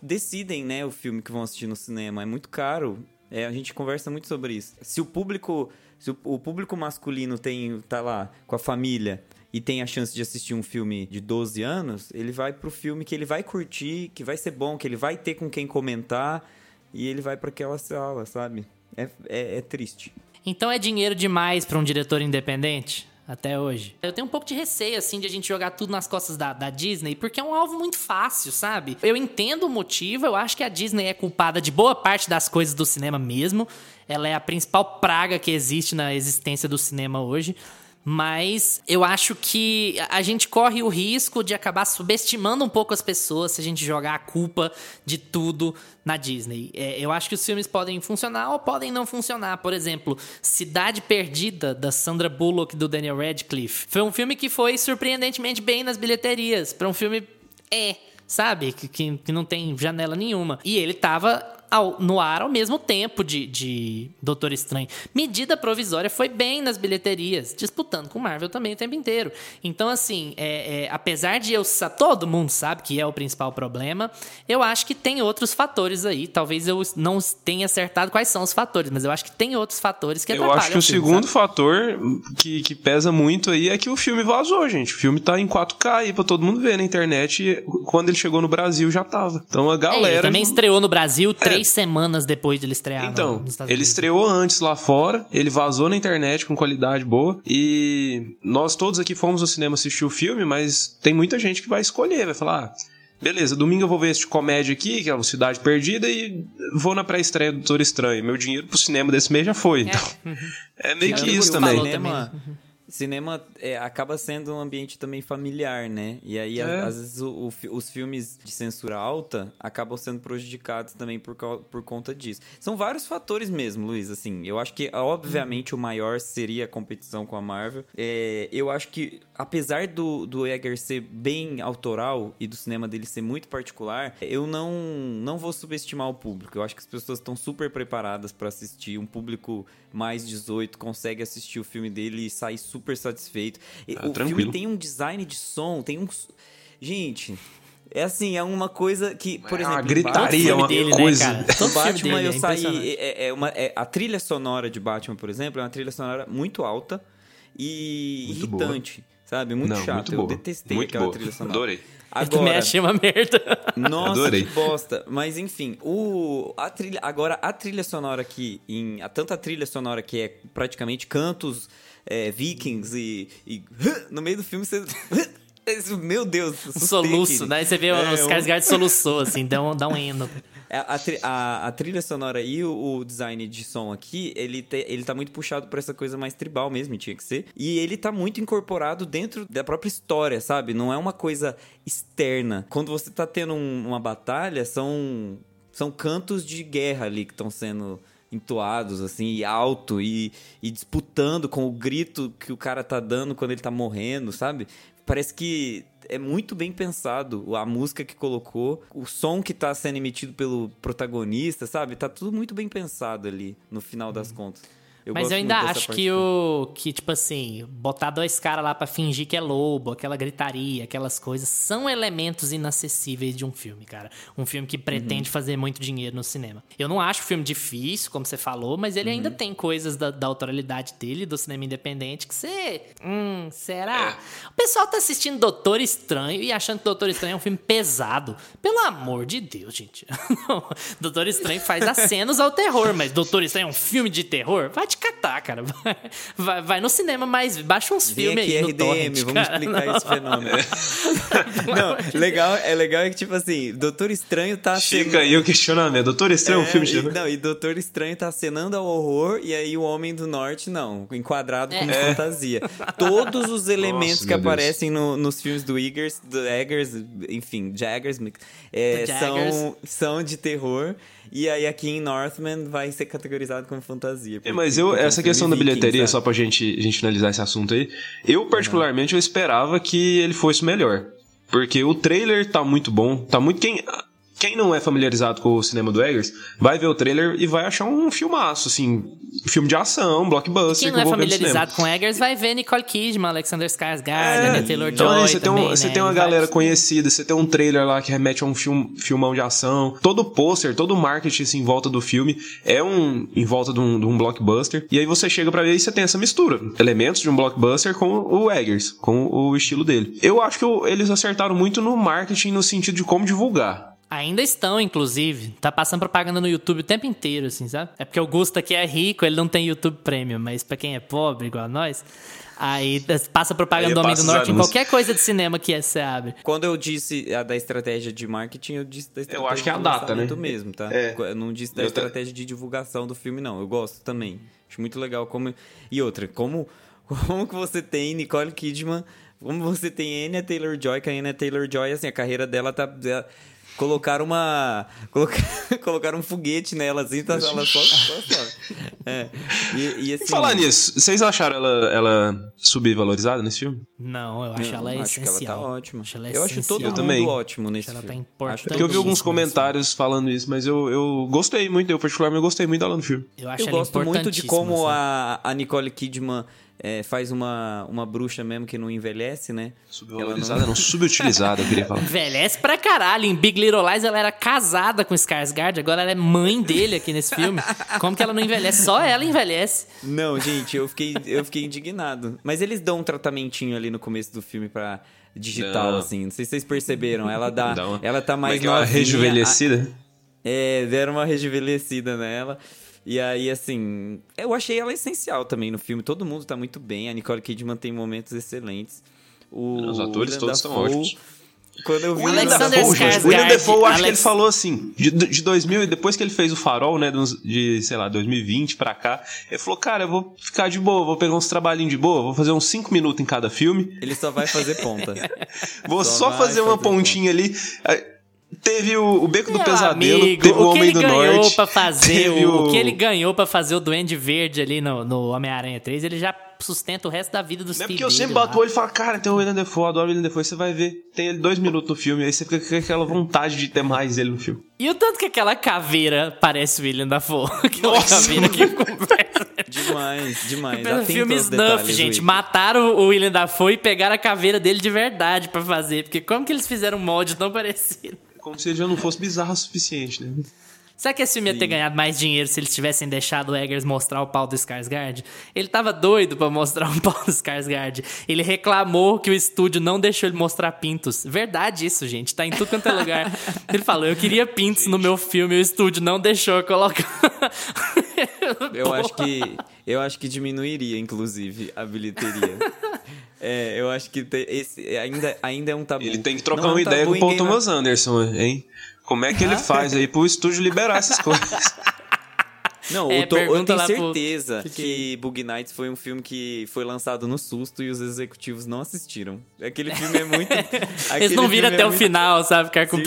decidem, né, o filme que vão assistir no cinema. É muito caro. É, a gente conversa muito sobre isso. Se o público, se o, público masculino tem tá lá com a família e tem a chance de assistir um filme de 12 anos, ele vai pro filme que ele vai curtir, que vai ser bom, que ele vai ter com quem comentar e ele vai pra aquela sala, sabe? É, é, é triste. Então é dinheiro demais pra um diretor independente? Até hoje. Eu tenho um pouco de receio, assim, de a gente jogar tudo nas costas da, da Disney, porque é um alvo muito fácil, sabe? Eu entendo o motivo, eu acho que a Disney é culpada de boa parte das coisas do cinema mesmo. Ela é a principal praga que existe na existência do cinema hoje. Mas eu acho que a gente corre o risco de acabar subestimando um pouco as pessoas se a gente jogar a culpa de tudo na Disney. É, eu acho que os filmes podem funcionar ou podem não funcionar. Por exemplo, Cidade Perdida, da Sandra Bullock e do Daniel Radcliffe. Foi um filme que foi surpreendentemente bem nas bilheterias. Para um filme. É. Sabe? Que, que, que não tem janela nenhuma. E ele tava ao- no ar ao mesmo tempo de, de Doutor Estranho. Medida provisória foi bem nas bilheterias, disputando com Marvel também o tempo inteiro. Então, assim, é, é, apesar de eu todo mundo sabe que é o principal problema, eu acho que tem outros fatores aí. Talvez eu não tenha acertado quais são os fatores, mas eu acho que tem outros fatores que Eu atrapalham acho que o filme, segundo sabe? fator que, que pesa muito aí é que o filme vazou, gente. O filme tá em 4K aí pra todo mundo ver na internet. Quando ele chegou no Brasil já tava. Então a É, ele galera. também estreou no Brasil três semanas depois de ele estrear. Então, nos Estados ele Unidos. estreou antes lá fora, ele vazou na internet com qualidade boa e nós todos aqui fomos no cinema assistir o filme, mas tem muita gente que vai escolher, vai falar, ah, beleza, domingo eu vou ver esse de comédia aqui, que é o Cidade Perdida e vou na pré-estreia do Doutor Estranho. Meu dinheiro pro cinema desse mês já foi, então é, meio que Tirando isso que também. falou Cinema, é, acaba sendo um ambiente também familiar, né? E aí, a- É. às vezes, o- o os filmes de censura alta acabam sendo prejudicados também por, por conta disso. São vários fatores mesmo, Luiz, assim. Eu acho que, obviamente, o maior seria a competição com a Marvel. É, eu acho que, apesar do, do Egger ser bem autoral e do cinema dele ser muito particular, eu não, não vou subestimar o público. Eu acho que as pessoas estão super preparadas para assistir. Um público mais 18 consegue assistir o filme dele e sair super satisfeito. Ah, o tranquilo. filme tem um design de som, tem um. Gente. É assim, é uma coisa que, por É exemplo, uma em gritaria, uma dele, né, coisa. cara? o Todo filme Batman, dele eu é saí. É, é uma, é- a trilha sonora de Batman, por exemplo, é uma trilha sonora muito alta e Muito irritante. Sabe? Muito Não, chato. muito eu boa. detestei Muito aquela boa. trilha sonora. Adorei. Eu também Agora, achei uma merda. nossa, Adorei. que bosta. Mas enfim, o, a trilha, agora a trilha sonora aqui, em, a, tanto a trilha sonora que é praticamente cantos é, vikings e, e no meio do filme você. Meu Deus, Um soluço, querido. né? Você vê É, os um- caras soluçou, assim, dá um, dá um eno. A, a, a- a trilha sonora e o, o design de som aqui, ele, te- ele tá muito puxado pra essa coisa mais tribal mesmo, tinha que ser. E ele tá muito incorporado dentro da própria história, sabe? Não é uma coisa externa. Quando você tá tendo um- uma batalha, são, são cantos de guerra ali que estão sendo entoados, assim, e alto, e, e disputando com o grito que o cara tá dando quando ele tá morrendo, sabe? Parece que é muito bem pensado a música que colocou, o som que tá sendo emitido pelo protagonista, sabe? Tá tudo muito bem pensado ali, no final das contas. Eu Mas eu ainda acho que o. Que, tipo assim, botar dois caras lá pra fingir que é lobo, aquela gritaria, aquelas coisas, são elementos inacessíveis de um filme, cara. Um filme que Uhum. pretende fazer muito dinheiro no cinema. Eu não acho o filme difícil, como você falou, mas ele Uhum. ainda tem coisas da, da autoralidade dele, do cinema independente, que você. Hum, será? É. O pessoal tá assistindo Doutor Estranho e achando que Doutor Estranho é um filme pesado. Pelo amor de Deus, gente. Doutor Estranho faz acenos ao terror, mas Doutor Estranho é um filme de terror? Vai te catar, cara. Vai, vai, no cinema, mas baixa uns filmes aqui, aí no RDM, torrent, vamos cara. explicar Não. esse fenômeno. Não, legal, é legal é que, tipo assim, Doutor Estranho tá Fica aí o questionamento. Doutor Estranho é um filme de e? Não, e Doutor Estranho tá acenando ao horror e aí o Homem do Norte não, enquadrado como É. fantasia. Todos os elementos Nossa, que aparecem no- nos filmes do Eggers, do Eggers, enfim, Jaggers, é, Jaggers. são, são de terror. E aí aqui em Northman vai ser categorizado como fantasia. É, mas eu, essa questão da bilheteria, sabe? só pra gente, a gente finalizar esse assunto aí, eu particularmente eu esperava que ele fosse melhor. Porque o trailer tá muito bom, tá muito... Quem, quem não é familiarizado com o cinema do Eggers, vai ver o trailer e vai achar um filmaço, assim, filme de ação, blockbuster Quem que não eu é familiarizado com Eggers vai ver Nicole Kidman, Alexander Skarsgård, É, Taylor-Joy então, aí você tem, um- você né? tem uma Vários- galera conhecida, você tem um trailer lá que remete a um film, filmão de ação. Todo o pôster, todo o marketing assim, em volta do filme é um em volta de um, de um blockbuster. E aí você chega pra ver e você tem essa mistura. Elementos de um blockbuster com o Eggers, com o estilo dele. Eu acho que eles acertaram muito no marketing no sentido de como divulgar. Ainda estão, inclusive. Tá passando propaganda no YouTube o tempo inteiro, assim, sabe? É porque o Gusto aqui é rico, ele não tem YouTube Premium, mas pra quem é pobre, igual a nós, aí passa propaganda Aí do Homem do Norte em qualquer coisa de cinema que você abre. Quando eu disse a da estratégia de marketing, eu disse da estratégia acho que é a data, né? mesmo, tá? É. Eu não disse da Eu estratégia de divulgação do filme, não. Eu gosto também. Acho muito legal como... E outra, como, como que você tem Nicole Kidman, como você tem Anya Taylor-Joy, que a Anya Taylor-Joy, assim, a carreira dela tá... ela- Colocaram uma. coloca- Colocaram um foguete nela, assim, tá, ela só, só sobe. É. E, e assim. Falar nisso, vocês acharam ela, ela subvalorizada nesse filme? Não, eu acho eu ela acho que ela essencial. tá ótima. Acho ela eu acho todo essencial. mundo também. ótimo nesse Ela tá filme. importante. Acho Porque eu vi alguns comentários falando isso, mas eu, eu gostei muito, eu particularmente gostei muito dela no filme. Eu acho Eu ela gosto muito de como assim. a, a Nicole Kidman é, faz uma, uma bruxa mesmo que não envelhece, né? Subvalorizada, não, subutilizada, eu queria falar. Envelhece pra caralho. Em Big Little Lies ela era casada com Skarsgård, agora ela é mãe dele aqui nesse filme. Como que ela não envelhece? Só ela envelhece. Não, gente, eu fiquei, eu fiquei indignado. Mas eles dão um tratamentinho ali no começo do filme pra digital, Não. assim. Não sei se vocês perceberam. Ela dá. Uma- ela tá Como é mais que é uma novinha. rejuvenescida? É, deram uma rejuvenescida nela. E aí, assim, eu achei ela essencial também no filme. Todo mundo tá muito bem. A Nicole Kidman tem momentos excelentes. O Os atores William todos são Dafoe, ótimos. Quando eu vi O William Alexander Dafoe, gente, William Dafoe, eu acho que ele Alex- falou assim, de, de 2000, depois que ele fez o Farol, né, de, sei lá, 2020 pra cá, ele falou, cara, eu vou ficar de boa, vou pegar uns trabalhinhos de boa, vou fazer uns 5 minutos em cada filme, Ele só vai fazer ponta. vou Só só, fazer uma fazer pontinha ali. Teve o, o Beco do Meu Pesadelo, amigo, teve o, o que Homem ele do ganhou Norte. pra fazer o, o que ele ganhou para fazer o Duende Verde ali no, no Homem-Aranha 3, ele já sustenta o resto da vida dos Não é porque eu sempre bato o olho e falo, cara, tem o William Defoe, adoro o William Defoe, você vai ver, tem ele dois minutos no filme, aí você fica com aquela vontade de ter mais ele no filme. E o tanto que aquela caveira parece o William Dafoe. Aquela Nossa, caveira que conversa. demais, demais. Pelo filme Snuff, detalhes, gente. Mataram o William Dafoe e pegaram a caveira dele de verdade pra fazer. Porque como que eles fizeram um molde tão parecido? Como se ele já não fosse bizarro o suficiente, né? Será que esse filme ia ter ganhado mais dinheiro se eles tivessem deixado o Eggers mostrar o pau do Skarsgård? Ele tava doido pra mostrar o pau do Skarsgård. Ele reclamou que o estúdio não deixou ele mostrar pintos. Verdade isso, gente. Tá em tudo quanto é lugar. Ele falou, eu queria pintos no meu filme e o estúdio não deixou eu colocar. Eu acho que eu acho que diminuiria, inclusive, a bilheteria. É, eu acho que te- esse ainda, ainda é um tabu. Ele tem que trocar Não é um uma ideia tabu com o Paul Game Thomas Anderson, hein? Como é que ele faz aí pro estúdio liberar essas coisas? Não, É, eu, tô- eu tenho lá pro- certeza que que- que Bug Nights foi um filme que foi lançado no susto e os executivos não assistiram. Aquele filme é muito. Eles não viram filme até é o muito- final, sabe? Ficar com certeza.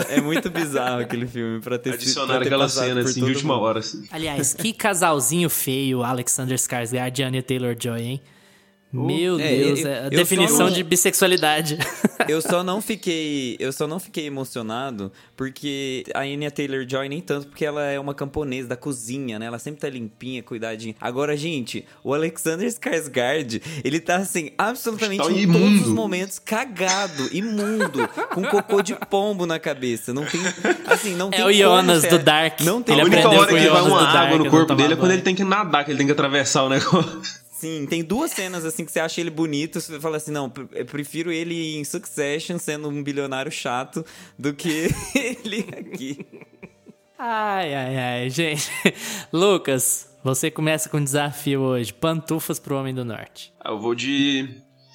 preguiça. É muito bizarro aquele filme pra ter sido- Adicionaram aquela cena assim de última mundo. hora. Assim. Aliás, que casalzinho feio, Alexander Skarsgård e Anya Taylor-Joy, hein? Meu É, Deus, eu- é a definição não- de bissexualidade. Eu só não fiquei, eu só não fiquei emocionado porque a Anya Taylor-Joy nem tanto porque ela é uma camponesa da cozinha, né? Ela sempre tá limpinha, cuidadinha. Agora, gente, o Alexander Skarsgård, ele tá assim absolutamente Tá em imundo. todos os momentos cagado, imundo, com cocô de pombo na cabeça. Não tem, assim, não tem É o Jonas como, do. Dark. Não tem Ele a única hora que vai uma do Dark, água no corpo dele é quando ele tem que nadar, que ele tem que atravessar o negócio. Sim, tem duas cenas assim que você acha ele bonito, você fala assim, não, eu prefiro ele em Succession sendo um bilionário chato do que ele aqui. Ai, ai, ai, gente. Lucas, você começa com um desafio hoje. Pantufas pro Homem do Norte. Ah, Eu vou de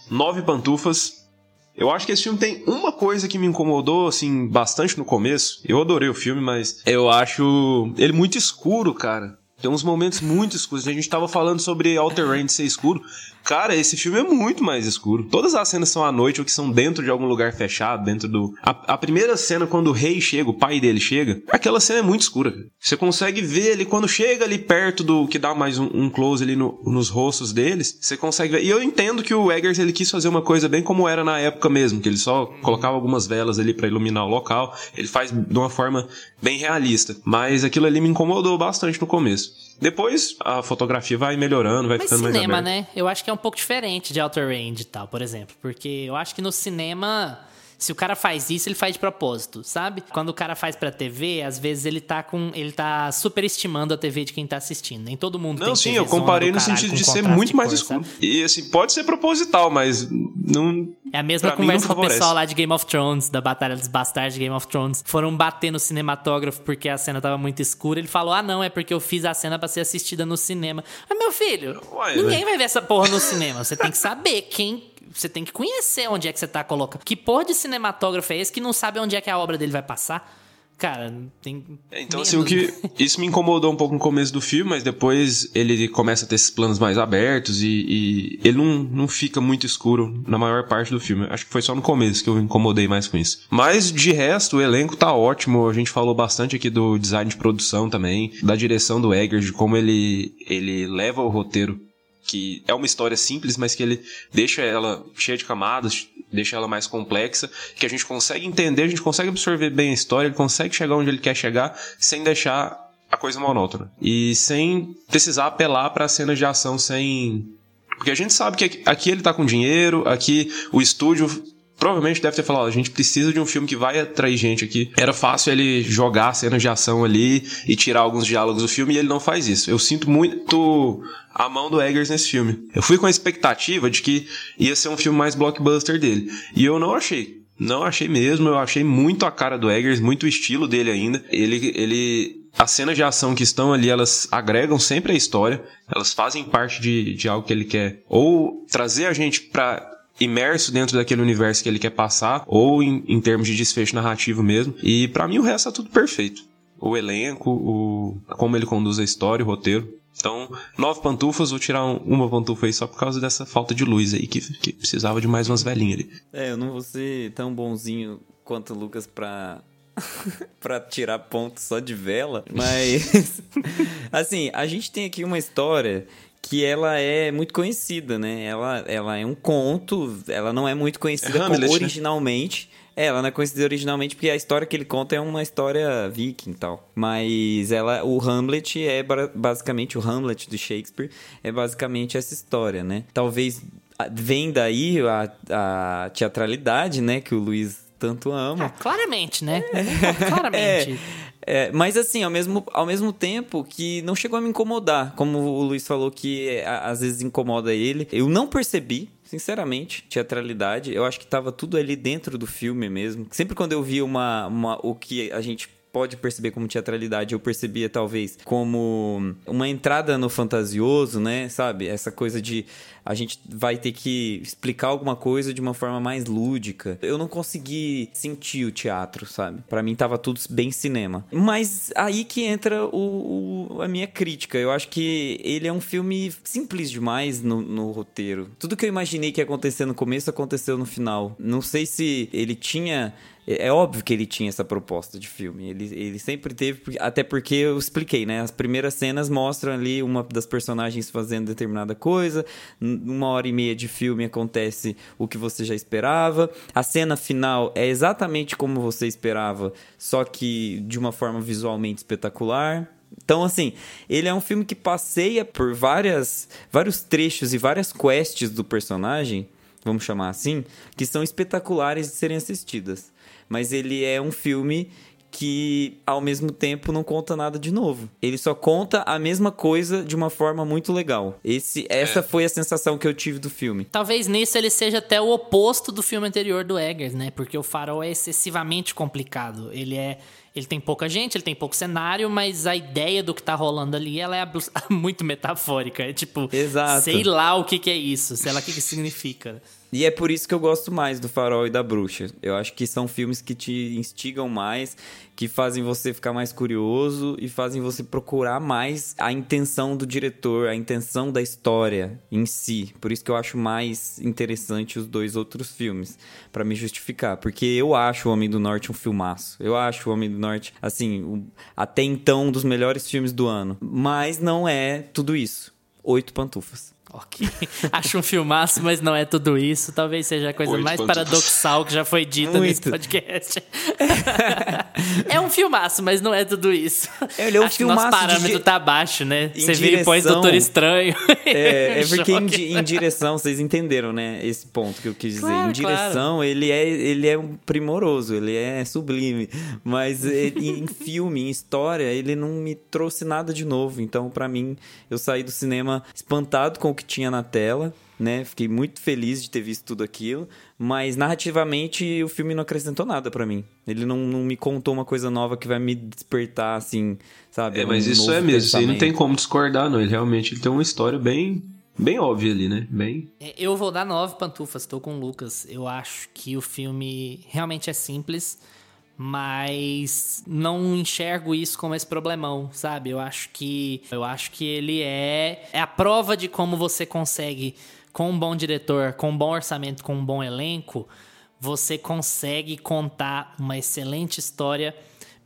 nove pantufas. Eu acho que esse filme tem uma coisa que me incomodou, assim, bastante no começo. Eu adorei o filme, mas eu acho ele muito escuro, cara. Tem uns momentos muito escuros. A gente tava falando sobre Outer Range ser escuro. Cara, esse filme é muito mais escuro. Todas as cenas são à noite ou que são dentro de algum lugar fechado, dentro do. A, a primeira cena, quando o rei chega, o pai dele chega, aquela cena é muito escura. Você consegue ver ele quando chega ali perto do. que dá mais um, um close ali no- nos rostos deles. Você consegue ver. E eu entendo que o Eggers ele quis fazer uma coisa bem como era na época mesmo, que ele só colocava algumas velas ali pra iluminar o local. Ele faz de uma forma bem realista. Mas aquilo ali me incomodou bastante no começo. Depois a fotografia vai melhorando, vai Mas ficando mais cinema, né? Eu acho que é um pouco diferente de Outer Range e tal, por exemplo. Porque eu acho que no cinema, se o cara faz isso, ele faz de propósito, sabe? Quando o cara faz pra TV, às vezes ele tá com. ele tá superestimando a TV de quem tá assistindo. Nem todo mundo Não, sim, eu comparei no caralho, sentido de ser muito mais escuro. E assim, pode ser proposital, mas não. É a mesma conversa do favorece. pessoal lá de Game of Thrones, da Batalha dos Bastardos de Game of Thrones. Foram bater no cinematógrafo porque a cena tava muito escura. Ele falou: ah, não, é porque eu fiz a cena pra ser assistida no cinema. Mas, meu filho, Ué, ninguém né? vai ver essa porra no cinema. Você tem que saber quem. Você tem que conhecer onde é que você tá colocando. Que porra de cinematógrafo é esse que não sabe onde é que a obra dele vai passar? Cara, tem. É, Então, menos, assim, o que. Isso me incomodou um pouco no começo do filme, mas depois ele começa a ter esses planos mais abertos e, e ele não, não fica muito escuro na maior parte do filme. Acho que foi só no começo que eu me incomodei mais com isso. Mas, de resto, o elenco tá ótimo. A gente falou bastante aqui do design de produção também, da direção do Eggers, de como ele, ele leva o roteiro que é uma história simples, mas que ele deixa ela cheia de camadas, deixa ela mais complexa, que a gente consegue entender, a gente consegue absorver bem a história, ele consegue chegar onde ele quer chegar sem deixar a coisa monótona. E sem precisar apelar para cenas de ação sem porque a gente sabe que aqui- ele tá com dinheiro, aqui o estúdio provavelmente deve ter falado, "Ó, a gente precisa de um filme que vai atrair gente aqui. Era fácil ele jogar cenas de ação ali e tirar alguns diálogos do filme e ele não faz isso. Eu sinto muito a mão do Eggers nesse filme. Eu fui com a expectativa de que ia ser um filme mais blockbuster dele. E eu não achei. Não achei mesmo, eu achei muito a cara do Eggers, muito o estilo dele ainda. Ele, ele as cenas de ação que estão ali, elas agregam sempre a história, elas fazem parte de, de algo que ele quer ou trazer a gente pra imerso dentro daquele universo que ele quer passar, ou em, em termos de desfecho narrativo mesmo. E pra mim o resto tá tudo perfeito. O elenco, o como ele conduz a história, o roteiro. Então, nove pantufas, vou tirar um- uma pantufa aí só por causa dessa falta de luz aí, que, que precisava de mais umas velhinhas ali. É, eu não vou ser tão bonzinho quanto o Lucas pra, pra tirar ponto só de vela, mas. assim, a gente tem aqui uma história que ela é muito conhecida, né? Ela, ela é um conto, ela não é muito conhecida É como Hamlet, né? originalmente. É, ela não é conhecida originalmente porque a história que ele conta é uma história viking e tal. Mas ela, o Hamlet é ba- basicamente, o Hamlet de Shakespeare é basicamente essa história, né? Talvez vem daí a, a teatralidade, né? Que o Luiz tanto ama. Ah, claramente, né? claramente. É, mas assim, ao mesmo, ao mesmo tempo que não chegou a me incomodar, como o Luiz falou que é, às vezes incomoda ele, eu não percebi, sinceramente, teatralidade. Eu acho que tava tudo ali dentro do filme mesmo. Sempre quando eu vi uma, uma o que a gente pode perceber como teatralidade, eu percebia talvez como uma entrada no fantasioso, né? Sabe? Essa coisa de a gente vai ter que explicar alguma coisa de uma forma mais lúdica. Eu não consegui sentir o teatro, sabe? Para mim tava tudo bem cinema. Mas aí que entra o, o, a minha crítica. Eu acho que ele é um filme simples demais no, no roteiro. Tudo que eu imaginei que ia acontecer no começo aconteceu no final. Não sei se ele tinha é, é óbvio que ele tinha essa proposta de filme. Ele, ele sempre teve, até porque eu expliquei, né? As primeiras cenas mostram ali uma das personagens fazendo determinada coisa. Uma hora e meia de filme acontece o que você já esperava. A cena final é exatamente como você esperava, só que de uma forma visualmente espetacular. Então, assim, ele é um filme que passeia por várias, vários trechos e várias quests do personagem, vamos chamar assim, que são espetaculares de serem assistidas mas ele é um filme que ao mesmo tempo não conta nada de novo. Ele só conta a mesma coisa de uma forma muito legal. Esse, essa é. foi a sensação que eu tive do filme. Talvez nisso ele seja até o oposto do filme anterior do Eggers, né? Porque o Farol é excessivamente complicado. Ele é ele tem pouca gente, ele tem pouco cenário, mas a ideia do que tá rolando ali, ela é muito metafórica. É tipo, Exato. sei lá o que, que é isso, sei lá o que, que significa. E é por isso que eu gosto mais do Farol e da Bruxa. Eu acho que são filmes que te instigam mais, que fazem você ficar mais curioso e fazem você procurar mais a intenção do diretor, a intenção da história em si. Por isso que eu acho mais interessante os dois outros filmes, para me justificar. Porque eu acho O Homem do Norte um filmaço. Eu acho O Homem do Norte, assim, até então um dos melhores filmes do ano. Mas não é tudo isso. Oito pantufas. Acho um filmaço, mas não é tudo isso. Talvez seja a coisa mais paradoxal que já foi dita Muito. nesse podcast. é um filmaço, mas não é tudo isso. Ele é um Acho filmaço. Que nosso parâmetro de... tá baixo, né? Você vira e põe Doutor Estranho. É, é porque em, em, direção, vocês entenderam, né? Esse ponto que eu quis dizer. Claro, em direção, claro. ele, é, ele é primoroso, ele é sublime. Mas ele, em filme, em história, ele não me trouxe nada de novo. Então, para mim, eu saí do cinema espantado com o que que tinha na tela, né? Fiquei muito feliz de ter visto tudo aquilo, mas narrativamente o filme não acrescentou nada para mim. Ele não, não, me contou uma coisa nova que vai me despertar, assim, sabe? É, mas um isso é mesmo, isso aí não tem como discordar, não. Ele realmente ele tem uma história bem bem óbvia ali, né? Bem. É, eu vou dar nove pantufas, tô com o Lucas. Eu acho que o filme realmente é simples mas não enxergo isso como esse problemão, sabe? Eu acho que eu acho que ele é é a prova de como você consegue com um bom diretor, com um bom orçamento, com um bom elenco, você consegue contar uma excelente história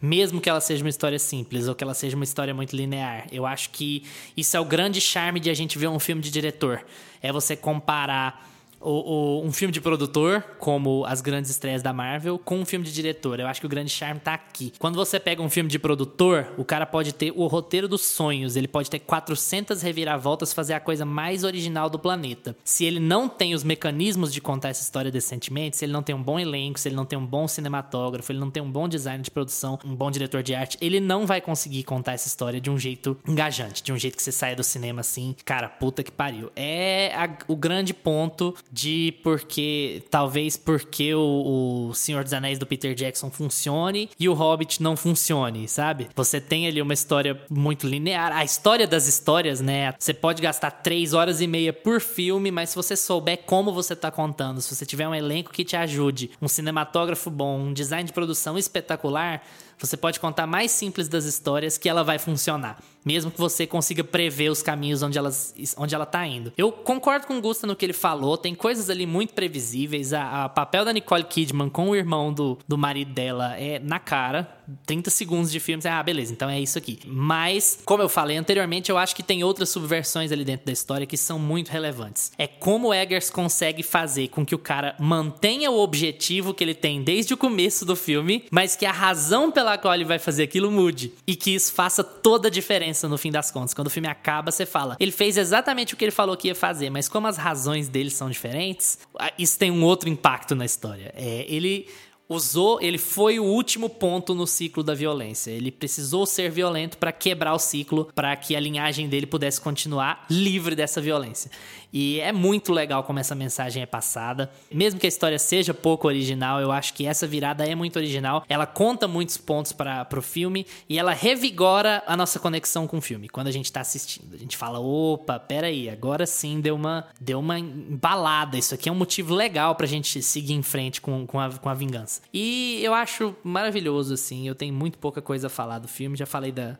mesmo que ela seja uma história simples ou que ela seja uma história muito linear. Eu acho que isso é o grande charme de a gente ver um filme de diretor. É você comparar o, o, um filme de produtor, como as grandes estreias da Marvel, com um filme de diretor. Eu acho que o grande charme tá aqui. Quando você pega um filme de produtor, o cara pode ter o roteiro dos sonhos, ele pode ter 400 reviravoltas, fazer a coisa mais original do planeta. Se ele não tem os mecanismos de contar essa história decentemente, se ele não tem um bom elenco, se ele não tem um bom cinematógrafo, ele não tem um bom design de produção, um bom diretor de arte, ele não vai conseguir contar essa história de um jeito engajante, de um jeito que você saia do cinema assim, cara, puta que pariu. É a, o grande ponto de porque talvez porque o, o Senhor dos Anéis do Peter Jackson funcione e o Hobbit não funcione, sabe? Você tem ali uma história muito linear. A história das histórias, né? Você pode gastar três horas e meia por filme, mas se você souber como você tá contando, se você tiver um elenco que te ajude, um cinematógrafo bom, um design de produção espetacular, você pode contar mais simples das histórias que ela vai funcionar. Mesmo que você consiga prever os caminhos onde, elas, onde ela tá indo. Eu concordo com o Gusta no que ele falou. Tem coisas ali muito previsíveis. A, a papel da Nicole Kidman com o irmão do, do marido dela é na cara. 30 segundos de filme, ah, beleza, então é isso aqui. Mas, como eu falei anteriormente, eu acho que tem outras subversões ali dentro da história que são muito relevantes. É como o Eggers consegue fazer com que o cara mantenha o objetivo que ele tem desde o começo do filme, mas que a razão pela qual ele vai fazer aquilo mude. E que isso faça toda a diferença no fim das contas. Quando o filme acaba, você fala, ele fez exatamente o que ele falou que ia fazer, mas como as razões dele são diferentes, isso tem um outro impacto na história. É, ele usou, ele foi o último ponto no ciclo da violência. Ele precisou ser violento para quebrar o ciclo, para que a linhagem dele pudesse continuar livre dessa violência. E é muito legal como essa mensagem é passada. Mesmo que a história seja pouco original, eu acho que essa virada é muito original. Ela conta muitos pontos para o filme e ela revigora a nossa conexão com o filme quando a gente tá assistindo. A gente fala: opa, peraí, agora sim deu uma, deu uma embalada. Isso aqui é um motivo legal pra gente seguir em frente com, com, a, com a vingança. E eu acho maravilhoso, assim. Eu tenho muito pouca coisa a falar do filme. Já falei da,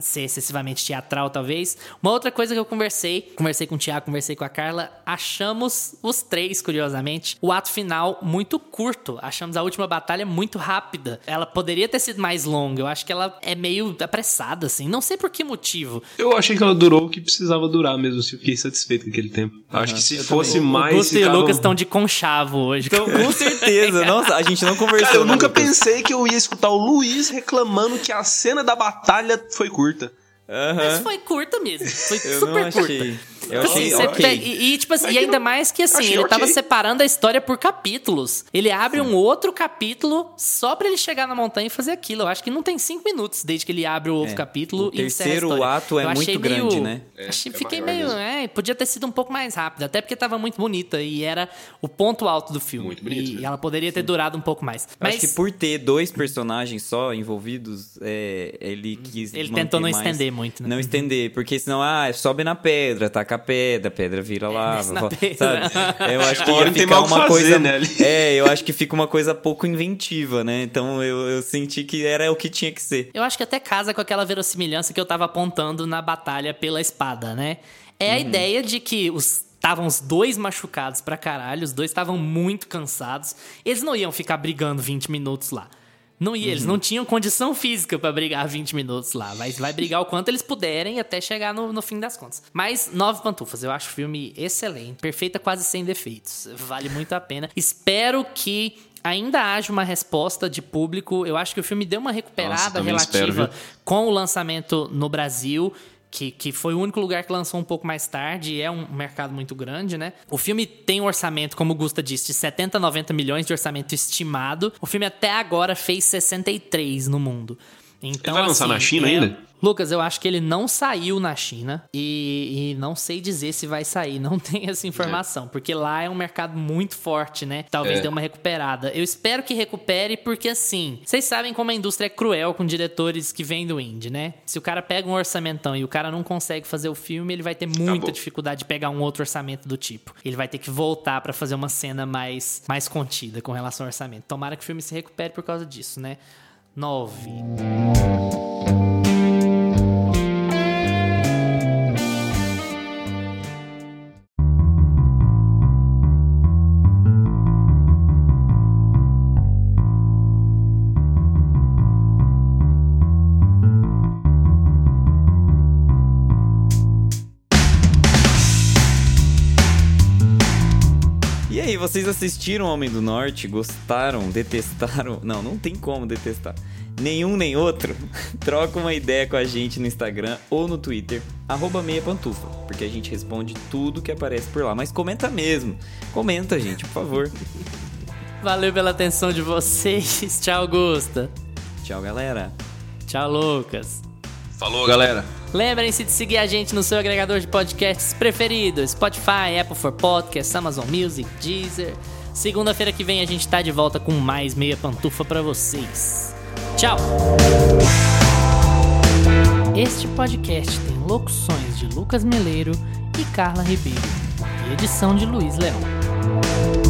ser excessivamente teatral, talvez. Uma outra coisa que eu conversei, conversei com o Tiago, conversei com a Carla, achamos os três, curiosamente, o ato final muito curto. Achamos a última batalha muito rápida. Ela poderia ter sido mais longa. Eu acho que ela é meio apressada, assim. Não sei por que motivo. Eu achei que ela durou o que precisava durar mesmo, assim. Fiquei satisfeito com aquele tempo. Uhum, acho que se fosse também. mais. O Gusto ficava... e o Lucas estão de conchavo hoje. Então, com certeza. Nossa, a gente não conversou. Cara, eu nunca Lucas. pensei que eu ia escutar o Luiz reclamando que a cena da batalha foi curta. Uhum. Mas foi curta mesmo. Foi eu super curta. Eu tipo achei, assim, okay. e, e, tipo assim, e ainda mais que assim, ele okay. tava separando a história por capítulos. Ele abre Sim. um outro capítulo só para ele chegar na montanha e fazer aquilo. Eu acho que não tem cinco minutos desde que ele abre o outro é. capítulo o e terceiro ato é muito grande, meio, né? É, achei, é fiquei meio. É, podia ter sido um pouco mais rápido, até porque tava muito bonita e era o ponto alto do filme. Muito bonito. E, e ela poderia ter Sim. durado um pouco mais. Mas... Acho que por ter dois personagens só envolvidos, é, ele quis. Ele tentou não mais, estender muito, né? Não estender, porque senão, ah, sobe na pedra, a pedra, a pedra vira lava, sabe? Eu acho que ia ficar uma fazer, coisa, né? É, eu acho que fica uma coisa pouco inventiva, né? Então eu, eu senti que era o que tinha que ser. Eu acho que até casa com aquela verossimilhança que eu tava apontando na batalha pela espada, né? É a uhum. ideia de que os estavam os dois machucados pra caralho, os dois estavam muito cansados. Eles não iam ficar brigando 20 minutos lá. Não ia, uhum. eles não tinham condição física para brigar 20 minutos lá. Mas vai brigar o quanto eles puderem até chegar no, no fim das contas. Mas Nove Pantufas, eu acho o filme excelente, perfeita, quase sem defeitos. Vale muito a pena. Espero que ainda haja uma resposta de público. Eu acho que o filme deu uma recuperada Nossa, relativa espero, com o lançamento no Brasil que, que foi o único lugar que lançou um pouco mais tarde, e é um mercado muito grande, né? O filme tem um orçamento, como o Gusta disse, de 70 a 90 milhões de orçamento estimado. O filme até agora fez 63 no mundo. Então, Ele vai lançar assim, na China é, ainda? Lucas, eu acho que ele não saiu na China e, e, não sei dizer se vai sair, não tem essa informação, é. porque lá é um mercado muito forte, né? Talvez é. dê uma recuperada. Eu espero que recupere, porque assim, vocês sabem como a indústria é cruel com diretores que vêm do indie, né? Se o cara pega um orçamentão e o cara não consegue fazer o filme, ele vai ter muita dificuldade de pegar um outro orçamento do tipo. Ele vai ter que voltar para fazer uma cena mais, mais contida com relação ao orçamento. Tomara que o filme se recupere por causa disso, né? 9. Assistiram Homem do Norte, gostaram, detestaram. Não, não tem como detestar. Nenhum nem outro. Troca uma ideia com a gente no Instagram ou no Twitter, arroba meia pantufa, porque a gente responde tudo que aparece por lá. Mas comenta mesmo. Comenta, gente, por favor. Valeu pela atenção de vocês. Tchau, Gusta. Tchau, galera. Tchau, Lucas. Falou, galera. Lembrem-se de seguir a gente no seu agregador de podcasts preferido: Spotify, Apple for Podcasts, Amazon Music, Deezer. Segunda-feira que vem a gente tá de volta com mais meia pantufa para vocês. Tchau! Este podcast tem locuções de Lucas Meleiro e Carla Ribeiro e edição de Luiz Leão.